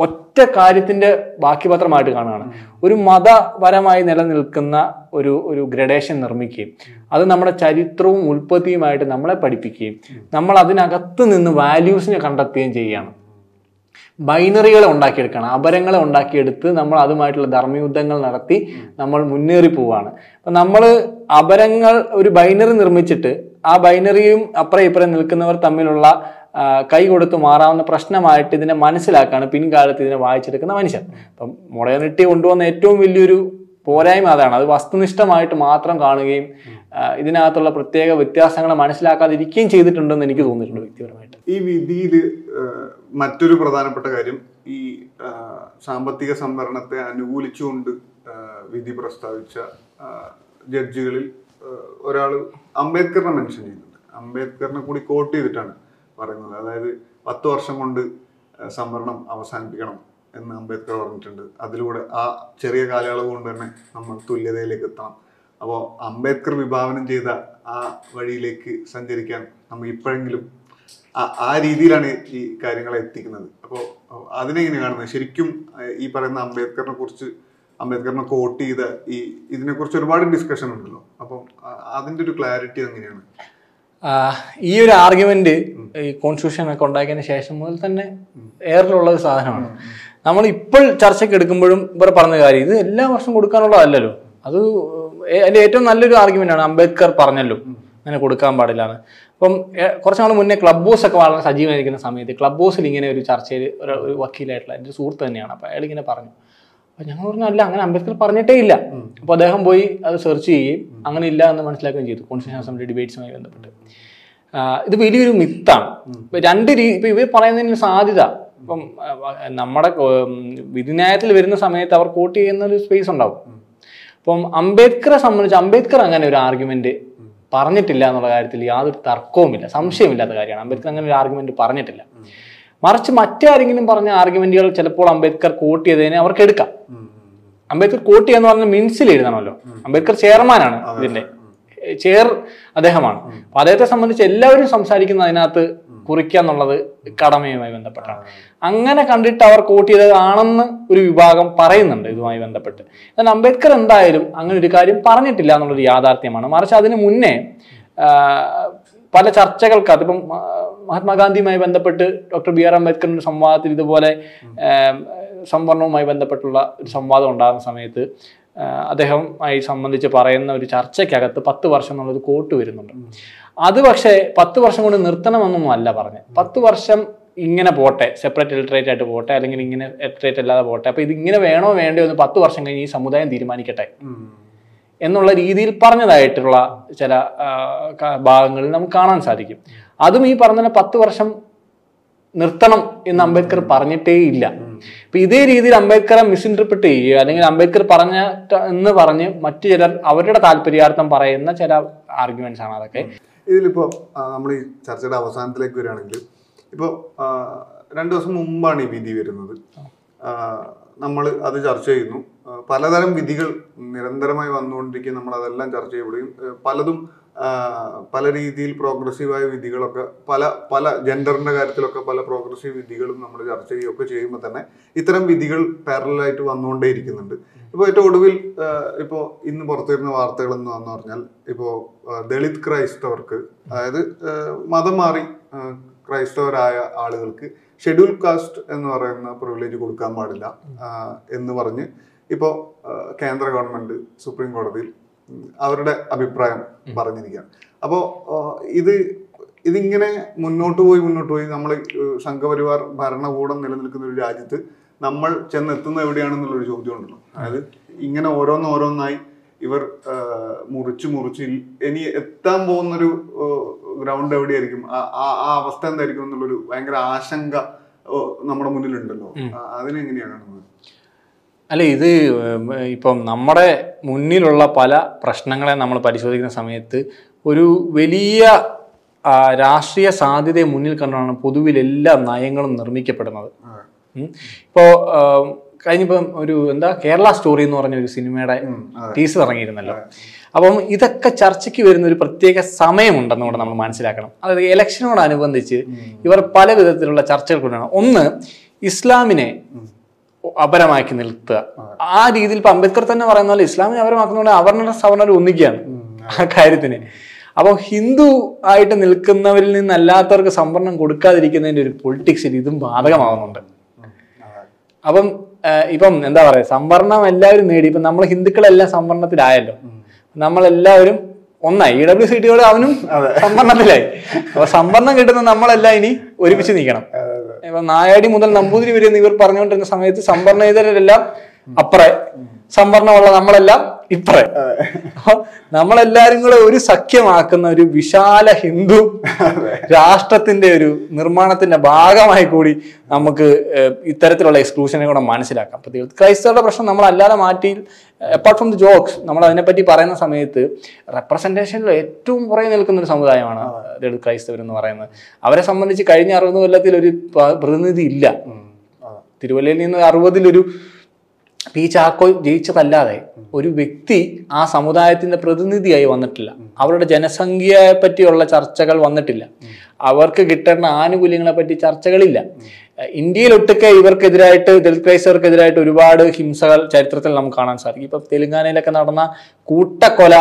ഒറ്റ കാര്യത്തിന്റെ ബാക്കി പത്രമായിട്ട് കാണുകയാണ്. ഒരു മതപരമായി നിലനിൽക്കുന്ന ഒരു ഒരു ഗ്രഡേഷൻ നിർമ്മിക്കുകയും അത് നമ്മുടെ ചരിത്രവും ഉൽപ്പത്തിയുമായിട്ട് നമ്മളെ പഠിപ്പിക്കുകയും നമ്മൾ അതിനകത്ത് നിന്ന് വാല്യൂസിനെ കണ്ടെത്തുകയും ചെയ്യുകയാണ്. ബൈനറികളെ ഉണ്ടാക്കിയെടുക്കണം. അപരങ്ങളെ ഉണ്ടാക്കിയെടുത്ത് നമ്മൾ അതുമായിട്ടുള്ള ധർമ്മയുദ്ധങ്ങൾ നടത്തി നമ്മൾ മുന്നേറി പോവാണ്. അപ്പൊ നമ്മൾ അപരങ്ങൾ ഒരു ബൈനറി നിർമ്മിച്ചിട്ട് ആ ബൈനറിയും അപ്പുറം ഇപ്പുറം നിൽക്കുന്നവർ തമ്മിലുള്ള കൈ കൊടുത്ത് മാറാവുന്ന പ്രശ്നമായിട്ട് ഇതിനെ മനസ്സിലാക്കാണ് പിൻകാലത്ത് ഇതിനെ വായിച്ചെടുക്കുന്ന മനുഷ്യൻ. അപ്പം മോഡേണിറ്റി കൊണ്ടുവന്ന ഏറ്റവും വലിയൊരു പോരായ്മ അതാണ്. അത് വസ്തുനിഷ്ഠമായിട്ട് മാത്രം കാണുകയും ഇതിനകത്തുള്ള പ്രത്യേക വ്യത്യാസങ്ങൾ മനസ്സിലാക്കാതിരിക്കുകയും ചെയ്തിട്ടുണ്ടെന്ന് എനിക്ക് തോന്നിയിട്ടുണ്ട് വ്യക്തിപരമായിട്ട്. ഈ വിധിയിൽ മറ്റൊരു പ്രധാനപ്പെട്ട കാര്യം ഈ സാമ്പത്തിക സംവരണത്തെ അനുകൂലിച്ചുകൊണ്ട് വിധി പ്രസ്താവിച്ച ജഡ്ജികളിൽ ഒരാൾ അംബേദ്കറിനെ മെൻഷൻ ചെയ്യുന്നുണ്ട്. അംബേദ്കറിനെ കൂടി കോട്ട് ചെയ്തിട്ടാണ് പറയുന്നത്. അതായത് പത്ത് വർഷം കൊണ്ട് സംവരണം അവസാനിപ്പിക്കണം എന്ന് അംബേദ്കർ പറഞ്ഞിട്ടുണ്ട്. അതിലൂടെ ആ ചെറിയ കാലയളവ് കൊണ്ട് തന്നെ നമ്മൾ തുല്യതയിലേക്ക് എത്തണം. അപ്പോൾ അംബേദ്കർ വിഭാവനം ചെയ്ത ആ വഴിയിലേക്ക് സഞ്ചരിക്കാൻ നമ്മൾ ഇപ്പോഴെങ്കിലും ആ- രീതിയിലാണ് ഈ കാര്യങ്ങളെ എത്തിക്കുന്നത്. അപ്പോൾ അതിനെങ്ങനെ കാണുന്നത്? ശരിക്കും ഈ പറയുന്ന അംബേദ്കറിനെ കുറിച്ച് അംബേദ്കറിനെ കോട്ട് ചെയ്ത ഈ ഇതിനെക്കുറിച്ച് ഒരുപാട് ഡിസ്കഷൻ ഉണ്ടല്ലോ. അപ്പം അതിന്റെ അതിന്റെ ഒരു ക്ലാരിറ്റി എങ്ങനെയാണ്? ഈ ഒരു ആർഗ്യുമെന്റ് ഈ കോൺസ്റ്റിറ്റ്യൂഷൻ ഒക്കെ ഉണ്ടാക്കിയതിന് ശേഷം മുതൽ തന്നെ എയറിലുള്ള ഒരു സാധനമാണ്. നമ്മൾ ഇപ്പോൾ ചർച്ചയ്ക്ക് എടുക്കുമ്പോഴും ഇവർ പറഞ്ഞ കാര്യം ഇത് എല്ലാ വർഷം കൊടുക്കാനുള്ളതല്ലല്ലോ. അത് അതിന്റെ ഏറ്റവും നല്ലൊരു ആർഗ്യുമെന്റ് ആണ് അംബേദ്കർ പറഞ്ഞല്ലോ. അങ്ങനെ കൊടുക്കാൻ പാടില്ലാണ് അപ്പം കുറച്ച് നാൾ മുന്നേ ക്ലബ് ഹൗസ് ഒക്കെ വളരെ സജീവമായിരിക്കുന്ന സമയത്ത് ക്ലബ് ഹൗസിൽ ഇങ്ങനെ ഒരു ചർച്ചയിൽ ഒരു വക്കീലായിട്ടുള്ള എന്റെ സുഹൃത്ത് തന്നെയാണ്. അപ്പോൾ അയാൾ ഇങ്ങനെ പറഞ്ഞു. അപ്പൊ ഞങ്ങൾ പറഞ്ഞു അല്ല അങ്ങനെ അംബേദ്കർ പറഞ്ഞിട്ടേ ഇല്ല. അപ്പൊ അദ്ദേഹം പോയി അത് സെർച്ച് ചെയ്യുകയും അങ്ങനെ ഇല്ല എന്ന് മനസ്സിലാക്കുകയും ചെയ്തു. കോൺസ്റ്റിറ്റ്യൂഷൻ അസംബ്ലി ഡിബേറ്റ്സുമായി ബന്ധപ്പെട്ട്. ഇത് വലിയൊരു മിത്താണ് ഇപ്പൊ രണ്ട് രീതി ഇപ്പൊ ഇവർ പറയുന്നതിന് സാധ്യത. ഇപ്പം നമ്മുടെ വിധിന്യായത്തിൽ വരുന്ന സമയത്ത് അവർ കോട്ട് ചെയ്യുന്ന ഒരു സ്പേസ് ഉണ്ടാവും. അപ്പം അംബേദ്കറെ സംബന്ധിച്ച് അംബേദ്കർ അങ്ങനെ ഒരു ആർഗ്യുമെന്റ് പറഞ്ഞിട്ടില്ല എന്നുള്ള കാര്യത്തിൽ യാതൊരു തർക്കവുമില്ല സംശയമില്ലാത്ത കാര്യമാണ്. അംബേദ്കർ അങ്ങനെ ഒരു ആർഗ്യുമെന്റ് പറഞ്ഞിട്ടില്ല. മറിച്ച് മറ്റാരെങ്കിലും പറഞ്ഞ ആർഗ്യുമെന്റുകൾ ചിലപ്പോൾ അംബേദ്കർ കോട്ട് ചെയ്തതിനെ അവർക്ക് എടുക്കാം. അംബേദ്കർ കോട്ട് ചെയ്യാന്ന് പറഞ്ഞാൽ മിൻസിൽ എഴുതണമല്ലോ. അംബേദ്കർ ചെയർമാനാണ് ഇതിന്റെ ചെയർ അദ്ദേഹമാണ്. അപ്പൊ അദ്ദേഹത്തെ സംബന്ധിച്ച് എല്ലാവരും സംസാരിക്കുന്ന അതിനകത്ത് കുറിക്കുക എന്നുള്ളത് കടമയുമായി ബന്ധപ്പെട്ടാണ്. അങ്ങനെ കണ്ടിട്ട് അവർ കോട്ട് ചെയ്തതാണെന്ന് ഒരു വിഭാഗം പറയുന്നുണ്ട് ഇതുമായി ബന്ധപ്പെട്ട്. എന്നാൽ അംബേദ്കർ എന്തായാലും അങ്ങനെ ഒരു കാര്യം പറഞ്ഞിട്ടില്ല എന്നുള്ളൊരു യാഥാർത്ഥ്യമാണ്. മറിച്ച് അതിന് മുന്നേ പല ചർച്ചകൾക്കകത്ത് ഇപ്പം മഹാത്മാഗാന്ധിയുമായി ബന്ധപ്പെട്ട് ഡോക്ടർ ബി ആർ അംബേദ്കറിന്റെ സംവാദത്തിൽ ഇതുപോലെ സംവരണവുമായി ബന്ധപ്പെട്ടുള്ള ഒരു സംവാദം ഉണ്ടാകുന്ന സമയത്ത് അദ്ദേഹവുമായി സംബന്ധിച്ച് പറയുന്ന ഒരു ചർച്ചയ്ക്കകത്ത് പത്ത് വർഷം എന്നുള്ളൊരു കോട്ട് വരുന്നുണ്ട്. അത് പക്ഷേ പത്ത് വർഷം കൊണ്ട് നിർത്തണമെന്നൊന്നും അല്ല പറഞ്ഞത്. പത്ത് വർഷം ഇങ്ങനെ പോട്ടെ സെപ്പറേറ്റ് ഇലക്ട്രേറ്റ് ആയിട്ട് പോട്ടെ അല്ലെങ്കിൽ ഇങ്ങനെ ഇലക്ട്രേറ്റ് അല്ലാതെ പോട്ടെ അപ്പൊ ഇത് ഇങ്ങനെ വേണോ വേണ്ടോ എന്ന് പത്ത് വർഷം കഴിഞ്ഞ് ഈ സമുദായം തീരുമാനിക്കട്ടെ എന്നുള്ള രീതിയിൽ പറഞ്ഞതായിട്ടുള്ള ചില ഭാഗങ്ങളിൽ നമുക്ക് കാണാൻ സാധിക്കും. അതും ഈ പറഞ്ഞ പത്ത് വർഷം നിർത്തണം എന്ന് അംബേദ്കർ പറഞ്ഞിട്ടേ ഇല്ല അപ്പൊ ഇതേ രീതിയിൽ അംബേദ്കറെ മിസ്ഇന്റർപ്രിറ്റ് ചെയ്യുക അല്ലെങ്കിൽ അംബേദ്കർ പറഞ്ഞ എന്ന് പറഞ്ഞ് മറ്റു ചിലർ അവരുടെ താല്പര്യാർത്ഥം പറയുന്ന ചില ആർഗ്യുമെന്റ്സ് ആണ് അതൊക്കെ. ഇതിലിപ്പോ നമ്മൾ ഈ ചർച്ചയുടെ അവസാനത്തിലേക്ക് വരികയാണെങ്കിൽ ഇപ്പോൾ രണ്ടു ദിവസം മുമ്പാണ് ഈ വിധി വരുന്നത്. നമ്മൾ അത് ചർച്ച ചെയ്യുന്നു. പലതരം വിധികൾ നിരന്തരമായി വന്നുകൊണ്ടിരിക്കും നമ്മൾ അതെല്ലാം ചർച്ച ചെയ്യപ്പെടുകയും പലതും പല രീതിയിൽ പ്രോഗ്രസീവായ വിധികളൊക്കെ പല പല ജെൻഡറിന്റെ കാര്യത്തിലൊക്കെ പല പ്രോഗ്രസീവ് വിധികളും നമ്മൾ ചർച്ച ചെയ്യുകയൊക്കെ ചെയ്യുമ്പോൾ തന്നെ ഇത്തരം വിധികൾ പാരലായിട്ട് വന്നുകൊണ്ടേ ഇരിക്കുന്നുണ്ട്. ഇപ്പോൾ ഏറ്റവും ഒടുവിൽ ഇപ്പോൾ ഇന്ന് പുറത്തു വരുന്ന വാർത്തകൾ എന്ന് വന്നു പറഞ്ഞാൽ ഇപ്പോൾ ദളിത് ക്രൈസ്തവർക്ക് അതായത് മതം മാറി ക്രൈസ്തവരായ ആളുകൾക്ക് ഷെഡ്യൂൾ കാസ്റ്റ് എന്ന് പറയുന്ന പ്രിവിലേജ് കൊടുക്കാൻ പാടില്ല എന്ന് പറഞ്ഞ് ഇപ്പോൾ കേന്ദ്ര ഗവൺമെന്റ് സുപ്രീം കോടതിയിൽ അവരുടെ അഭിപ്രായം പറഞ്ഞിരിക്കുകയാണ് അപ്പോൾ ഇത് ഇതിങ്ങനെ മുന്നോട്ട് പോയി മുന്നോട്ട് പോയി നമ്മൾ സംഘപരിവാർ ഭരണകൂടം നിലനിൽക്കുന്ന ഒരു രാജ്യത്ത് നമ്മൾ ചെന്നെത്തുന്നത് എവിടെയാണെന്നുള്ളൊരു ചോദ്യം ഉണ്ടല്ലോ അതായത് ഇങ്ങനെ ഓരോന്നോരോന്നായി ഇവർ മുറിച്ച് മുറിച്ച് ഇനി എത്താൻ പോകുന്നൊരു ഗ്രൗണ്ട് എവിടെയായിരിക്കും? ആ- ആ അവസ്ഥ എന്തായിരിക്കും എന്നുള്ളൊരു ഭയങ്കര ആശങ്ക നമ്മുടെ മുന്നിലുണ്ടല്ലോ. അതിനെങ്ങനെയാണ് കാണുന്നത്? അല്ല ഇത് ഇപ്പം നമ്മുടെ മുന്നിലുള്ള പല പ്രശ്നങ്ങളെ നമ്മൾ പരിശോധിക്കുന്ന സമയത്ത് ഒരു വലിയ രാഷ്ട്രീയ സാധ്യതയെ മുന്നിൽ കണ്ടാണ് പൊതുവിൽ എല്ലാ നയങ്ങളും നിർമ്മിക്കപ്പെടുന്നത്. ഇപ്പോൾ കഴിഞ്ഞിപ്പം ഒരു എന്താ കേരള സ്റ്റോറി എന്ന് പറഞ്ഞ ഒരു സിനിമയുടെ ടീസർ ഇറങ്ങിയിരുന്നല്ലോ. അപ്പം ഇതൊക്കെ ചർച്ചയ്ക്ക് വരുന്ന ഒരു പ്രത്യേക സമയമുണ്ടെന്ന് കൂടെ നമ്മൾ മനസ്സിലാക്കണം. അതായത് ഇലക്ഷനോടനുബന്ധിച്ച് ഇവർ പല വിധത്തിലുള്ള ചർച്ചകൾ കൊണ്ടാണ് ഒന്ന് ഇസ്ലാമിനെ അപരമാക്കി നിർത്തുക ആ രീതിയിൽ ഇപ്പൊ അംബേദ്കർ തന്നെ പറയുന്ന പോലെ ഇസ്ലാമിനെ അപരമാക്കുന്നതുകൊണ്ട് അവർണ സവർണർ ഒന്നിക്കുകയാണ് ആ കാര്യത്തിന്. അപ്പോൾ ഹിന്ദു ആയിട്ട് നിൽക്കുന്നവരിൽ നിന്നല്ലാത്തവർക്ക് സംവരണം കൊടുക്കാതിരിക്കുന്നതിന്റെ ഒരു പൊളിറ്റിക്സിൽ ഇതും ബാധകമാവുന്നുണ്ട്. അപ്പം ഇപ്പം എന്താ പറയാ സംവരണം എല്ലാവരും നേടി. ഇപ്പം നമ്മൾ ഹിന്ദുക്കളെല്ലാം സംവരണത്തിലായല്ലോ. നമ്മളെല്ലാവരും ഒന്നായി. ഇ ഡബ്ല്യു സി ടിയോട് അവനും സംവരണത്തിലായി. അപ്പൊ സംവരണം കിട്ടുന്ന നമ്മളെല്ലാം ഇനി ഒരുമിച്ച് നിൽക്കണം. നായാടി മുതൽ നമ്പൂതിരി വരെ ഇവർ പറഞ്ഞുകൊണ്ടിരുന്ന സമയത്ത് സംവരണേതരെല്ലാം അപ്പറേ. സംവരണമുള്ള നമ്മളെല്ലാം ഇപ്പറേ. നമ്മളെല്ലാരും കൂടെ ഒരു സഖ്യമാക്കുന്ന ഒരു വിശാല ഹിന്ദു രാഷ്ട്രത്തിന്റെ ഒരു നിർമ്മാണത്തിന്റെ ഭാഗമായി കൂടി നമുക്ക് ഇത്തരത്തിലുള്ള എക്സ്ക്ലൂഷനെ കൂടെ മനസ്സിലാക്കാം. അപ്പൊ ക്രൈസ്തവരുടെ പ്രശ്നം നമ്മൾ അല്ലാതെ മാറ്റി അപ്പാർട്ട് ഫ്രം ദി ജോക്സ് നമ്മൾ അതിനെപ്പറ്റി പറയുന്ന സമയത്ത് റെപ്രസെന്റേഷനിൽ ഏറ്റവും പുറകെ നിൽക്കുന്ന ഒരു സമുദായമാണ് ദളിത് ക്രൈസ്തവർ എന്ന് പറയുന്നത്. അവരെ സംബന്ധിച്ച് കഴിഞ്ഞ അറുപത് കൊല്ലത്തിൽ ഒരു പ്രതിനിധി ഇല്ല. തിരുവല്ലയിൽ നിന്ന് അറുപതിലൊരു പി ചാക്കോ ജയിച്ചതല്ലാതെ ഒരു വ്യക്തി ആ സമുദായത്തിന്റെ പ്രതിനിധിയായി വന്നിട്ടില്ല. അവരുടെ ജനസംഖ്യയെ പറ്റിയുള്ള ചർച്ചകൾ വന്നിട്ടില്ല. അവർക്ക് കിട്ടേണ്ട ആനുകൂല്യങ്ങളെ പറ്റി ചർച്ചകളില്ല. ഇന്ത്യയിൽ ഒട്ടൊക്കെ ഇവർക്കെതിരായിട്ട് ദളിത് ക്രൈസ്തവർക്കെതിരായിട്ട് ഒരുപാട് ഹിംസകൾ ചരിത്രത്തിൽ നമുക്ക് കാണാൻ സാധിക്കും. ഇപ്പൊ തെലുങ്കാനയിലൊക്കെ നടന്ന കൂട്ടക്കൊല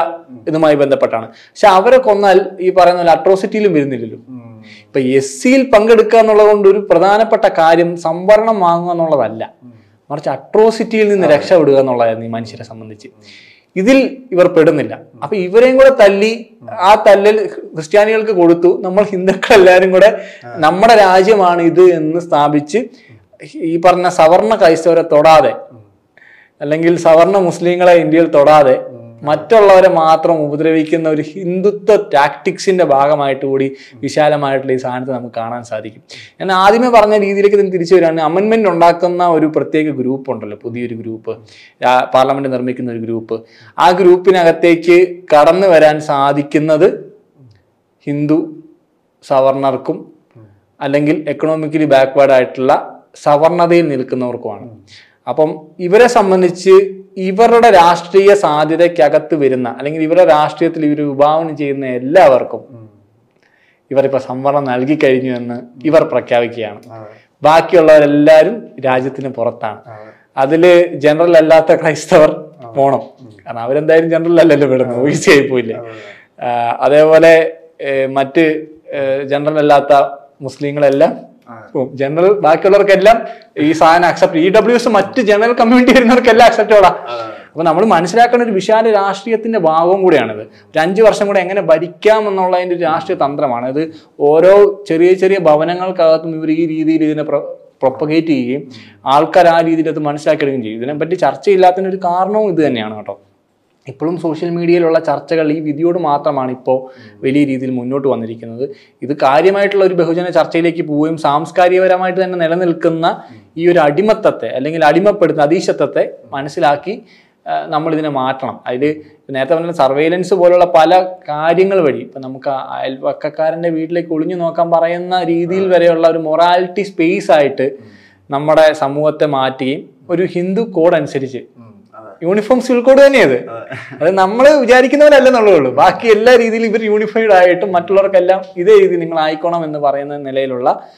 ഇതുമായി ബന്ധപ്പെട്ടാണ്. പക്ഷെ അവരെ കൊന്നാൽ ഈ പറയുന്ന പോലെ അട്രോസിറ്റിയിലും വരുന്നില്ലല്ലോ. ഇപ്പൊ എസ് സിയിൽ പങ്കെടുക്കുക എന്നുള്ളത് കൊണ്ട് ഒരു പ്രധാനപ്പെട്ട കാര്യം സംവരണം വാങ്ങുക എന്നുള്ളതല്ല. മറിച്ച് അട്രോസിറ്റിയിൽ നിന്ന് രക്ഷപ്പെടുക എന്നുള്ളതായിരുന്നു ഈ മനുഷ്യരെ സംബന്ധിച്ച്. ഇതിൽ ഇവർ പെടുന്നില്ല. അപ്പൊ ഇവരെയും കൂടെ തല്ലി ആ തല്ലൽ ക്രിസ്ത്യാനികൾക്ക് കൊടുത്തു. നമ്മൾ ഹിന്ദുക്കൾ എല്ലാവരും കൂടെ നമ്മുടെ രാജ്യമാണ് ഇത് എന്ന് സ്ഥാപിച്ച് ഈ പറഞ്ഞ സവർണ ക്രൈസ്തവരെ തൊടാതെ അല്ലെങ്കിൽ സവർണ മുസ്ലിങ്ങളെ ഇന്ത്യയിൽ തൊടാതെ മറ്റുള്ളവരെ മാത്രം ഉപദ്രവിക്കുന്ന ഒരു ഹിന്ദുത്വ ടാക്ടിക്സിന്റെ ഭാഗമായിട്ട് കൂടി വിശാലമായിട്ടുള്ള ഈ സാധനത്തെ നമുക്ക് കാണാൻ സാധിക്കും. ഞാൻ ആദ്യമേ പറഞ്ഞ രീതിയിലേക്ക് ഇതിന് തിരിച്ചു വരികയാണ്. അമെന്മെന്റ് ഉണ്ടാക്കുന്ന ഒരു പ്രത്യേക ഗ്രൂപ്പ് ഉണ്ടല്ലോ പുതിയൊരു ഗ്രൂപ്പ് പാർലമെന്റ് നിർമ്മിക്കുന്ന ഒരു ഗ്രൂപ്പ് ആ ഗ്രൂപ്പിനകത്തേക്ക് കടന്നു വരാൻ സാധിക്കുന്നത് ഹിന്ദു സവർണർക്കും അല്ലെങ്കിൽ എക്കണോമിക്കലി ബാക്ക്വേർഡ് ആയിട്ടുള്ള സവർണതയിൽ നിൽക്കുന്നവർക്കുമാണ്. അപ്പം ഇവരെ സംബന്ധിച്ച് ഇവരുടെ രാഷ്ട്രീയ സാധ്യതയ്ക്കകത്ത് വരുന്ന അല്ലെങ്കിൽ ഇവരുടെ രാഷ്ട്രീയത്തിൽ ഇവർ വിഭാവനം ചെയ്യുന്ന എല്ലാവർക്കും ഇവരിപ്പോൾ സംവരണം നൽകി കഴിഞ്ഞു എന്ന് ഇവർ പ്രഖ്യാപിക്കുകയാണ്. ബാക്കിയുള്ളവരെല്ലാവരും രാജ്യത്തിന് പുറത്താണ്. അതിൽ ജനറൽ അല്ലാത്ത ക്രൈസ്തവർ പോണം. കാരണം അവരെന്തായാലും ജനറൽ അല്ലല്ലോ വിടുന്നത് ഈസി ആയി പോയില്ലേ. അതേപോലെ മറ്റ് ജനറൽ അല്ലാത്ത മുസ്ലിങ്ങളെല്ലാം പോവും. ജനറൽ ബാക്കിയുള്ളവർക്കെല്ലാം ഈ സാധനം അക്സെപ്റ്റ് ഇ ഡബ്ല്യു എസ് മറ്റ് ജനറൽ കമ്മ്യൂണിറ്റി വരുന്നവർക്കെല്ലാം അക്സെപ്റ്റോടാ അപ്പൊ നമ്മൾ മനസ്സിലാക്കേണ്ട ഒരു വിശാല രാഷ്ട്രീയത്തിന്റെ ഭാഗവും കൂടിയാണിത്. ഒരു അഞ്ചു വർഷം കൂടെ എങ്ങനെ ഭരിക്കാം എന്നുള്ളതിന്റെ ഒരു രാഷ്ട്രീയ തന്ത്രമാണ്. ഇത് ഓരോ ചെറിയ ചെറിയ ഭവനങ്ങൾക്കകത്തും ഇവർ ഈ രീതിയിൽ ഇതിനെ പ്രൊപ്പഗേറ്റ് ചെയ്യുകയും ആൾക്കാർ ആ രീതിയിൽ അത് മനസ്സിലാക്കിയെടുക്കുകയും ചെയ്യും. ഇതിനെപ്പറ്റി ചർച്ചയില്ലാത്തതിന് ഒരു കാരണവും ഇത് തന്നെയാണ് കേട്ടോ. ഇപ്പോഴും സോഷ്യൽ മീഡിയയിലുള്ള ചർച്ചകൾ ഈ വിധിയോട് മാത്രമാണ് ഇപ്പോൾ വലിയ രീതിയിൽ മുന്നോട്ട് വന്നിരിക്കുന്നത്. ഇത് കാര്യമായിട്ടുള്ള ഒരു ബഹുജന ചർച്ചയിലേക്ക് പോവുകയും സാംസ്കാരികപരമായിട്ട് തന്നെ നിലനിൽക്കുന്ന ഈ ഒരു അടിമത്തത്തെ അല്ലെങ്കിൽ അടിമപ്പെടുന്ന അതീശത്വത്തെ മനസ്സിലാക്കി നമ്മൾ ഇതിനെ മാറ്റണം. അതിൽ നേരത്തെ പറഞ്ഞ സർവൈലൻസ് പോലുള്ള പല കാര്യങ്ങൾ വഴി ഇപ്പം നമുക്ക് അയൽവക്കക്കാരന്റെ വീട്ടിലേക്ക് ഒളിഞ്ഞു നോക്കാൻ പറയുന്ന രീതിയിൽ വരെയുള്ള ഒരു മൊറാലിറ്റി സ്പേസ് ആയിട്ട് നമ്മുടെ സമൂഹത്തെ മാറ്റുകയും ഒരു ഹിന്ദു കോഡ് അനുസരിച്ച് യൂണിഫോം സിവിൽ കോഡ് തന്നെയത്. അത് നമ്മൾ വിചാരിക്കുന്നവരല്ലെന്നുള്ളേ ഉള്ളൂ ബാക്കി എല്ലാ രീതിയിലും ഇവർ യൂണിഫൈഡ് ആയിട്ടും മറ്റുള്ളവർക്കെല്ലാം ഇതേ രീതി നിങ്ങൾ ആയിക്കോണം എന്ന് പറയുന്ന നിലയിലുള്ള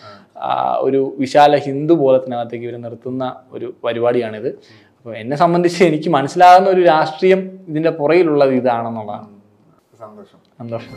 ഒരു വിശാല ഹിന്ദു ബോധത്തിനകത്തേക്ക് ഇവർ നിർത്തുന്ന ഒരു പരിപാടിയാണിത്. അപ്പോൾ എന്നെ സംബന്ധിച്ച് എനിക്ക് മനസ്സിലാകുന്ന ഒരു രാഷ്ട്രീയം ഇതിന്റെ പുറയിലുള്ളത് ഇതാണെന്നുള്ളതാണ്. സന്തോഷം. സന്തോഷം.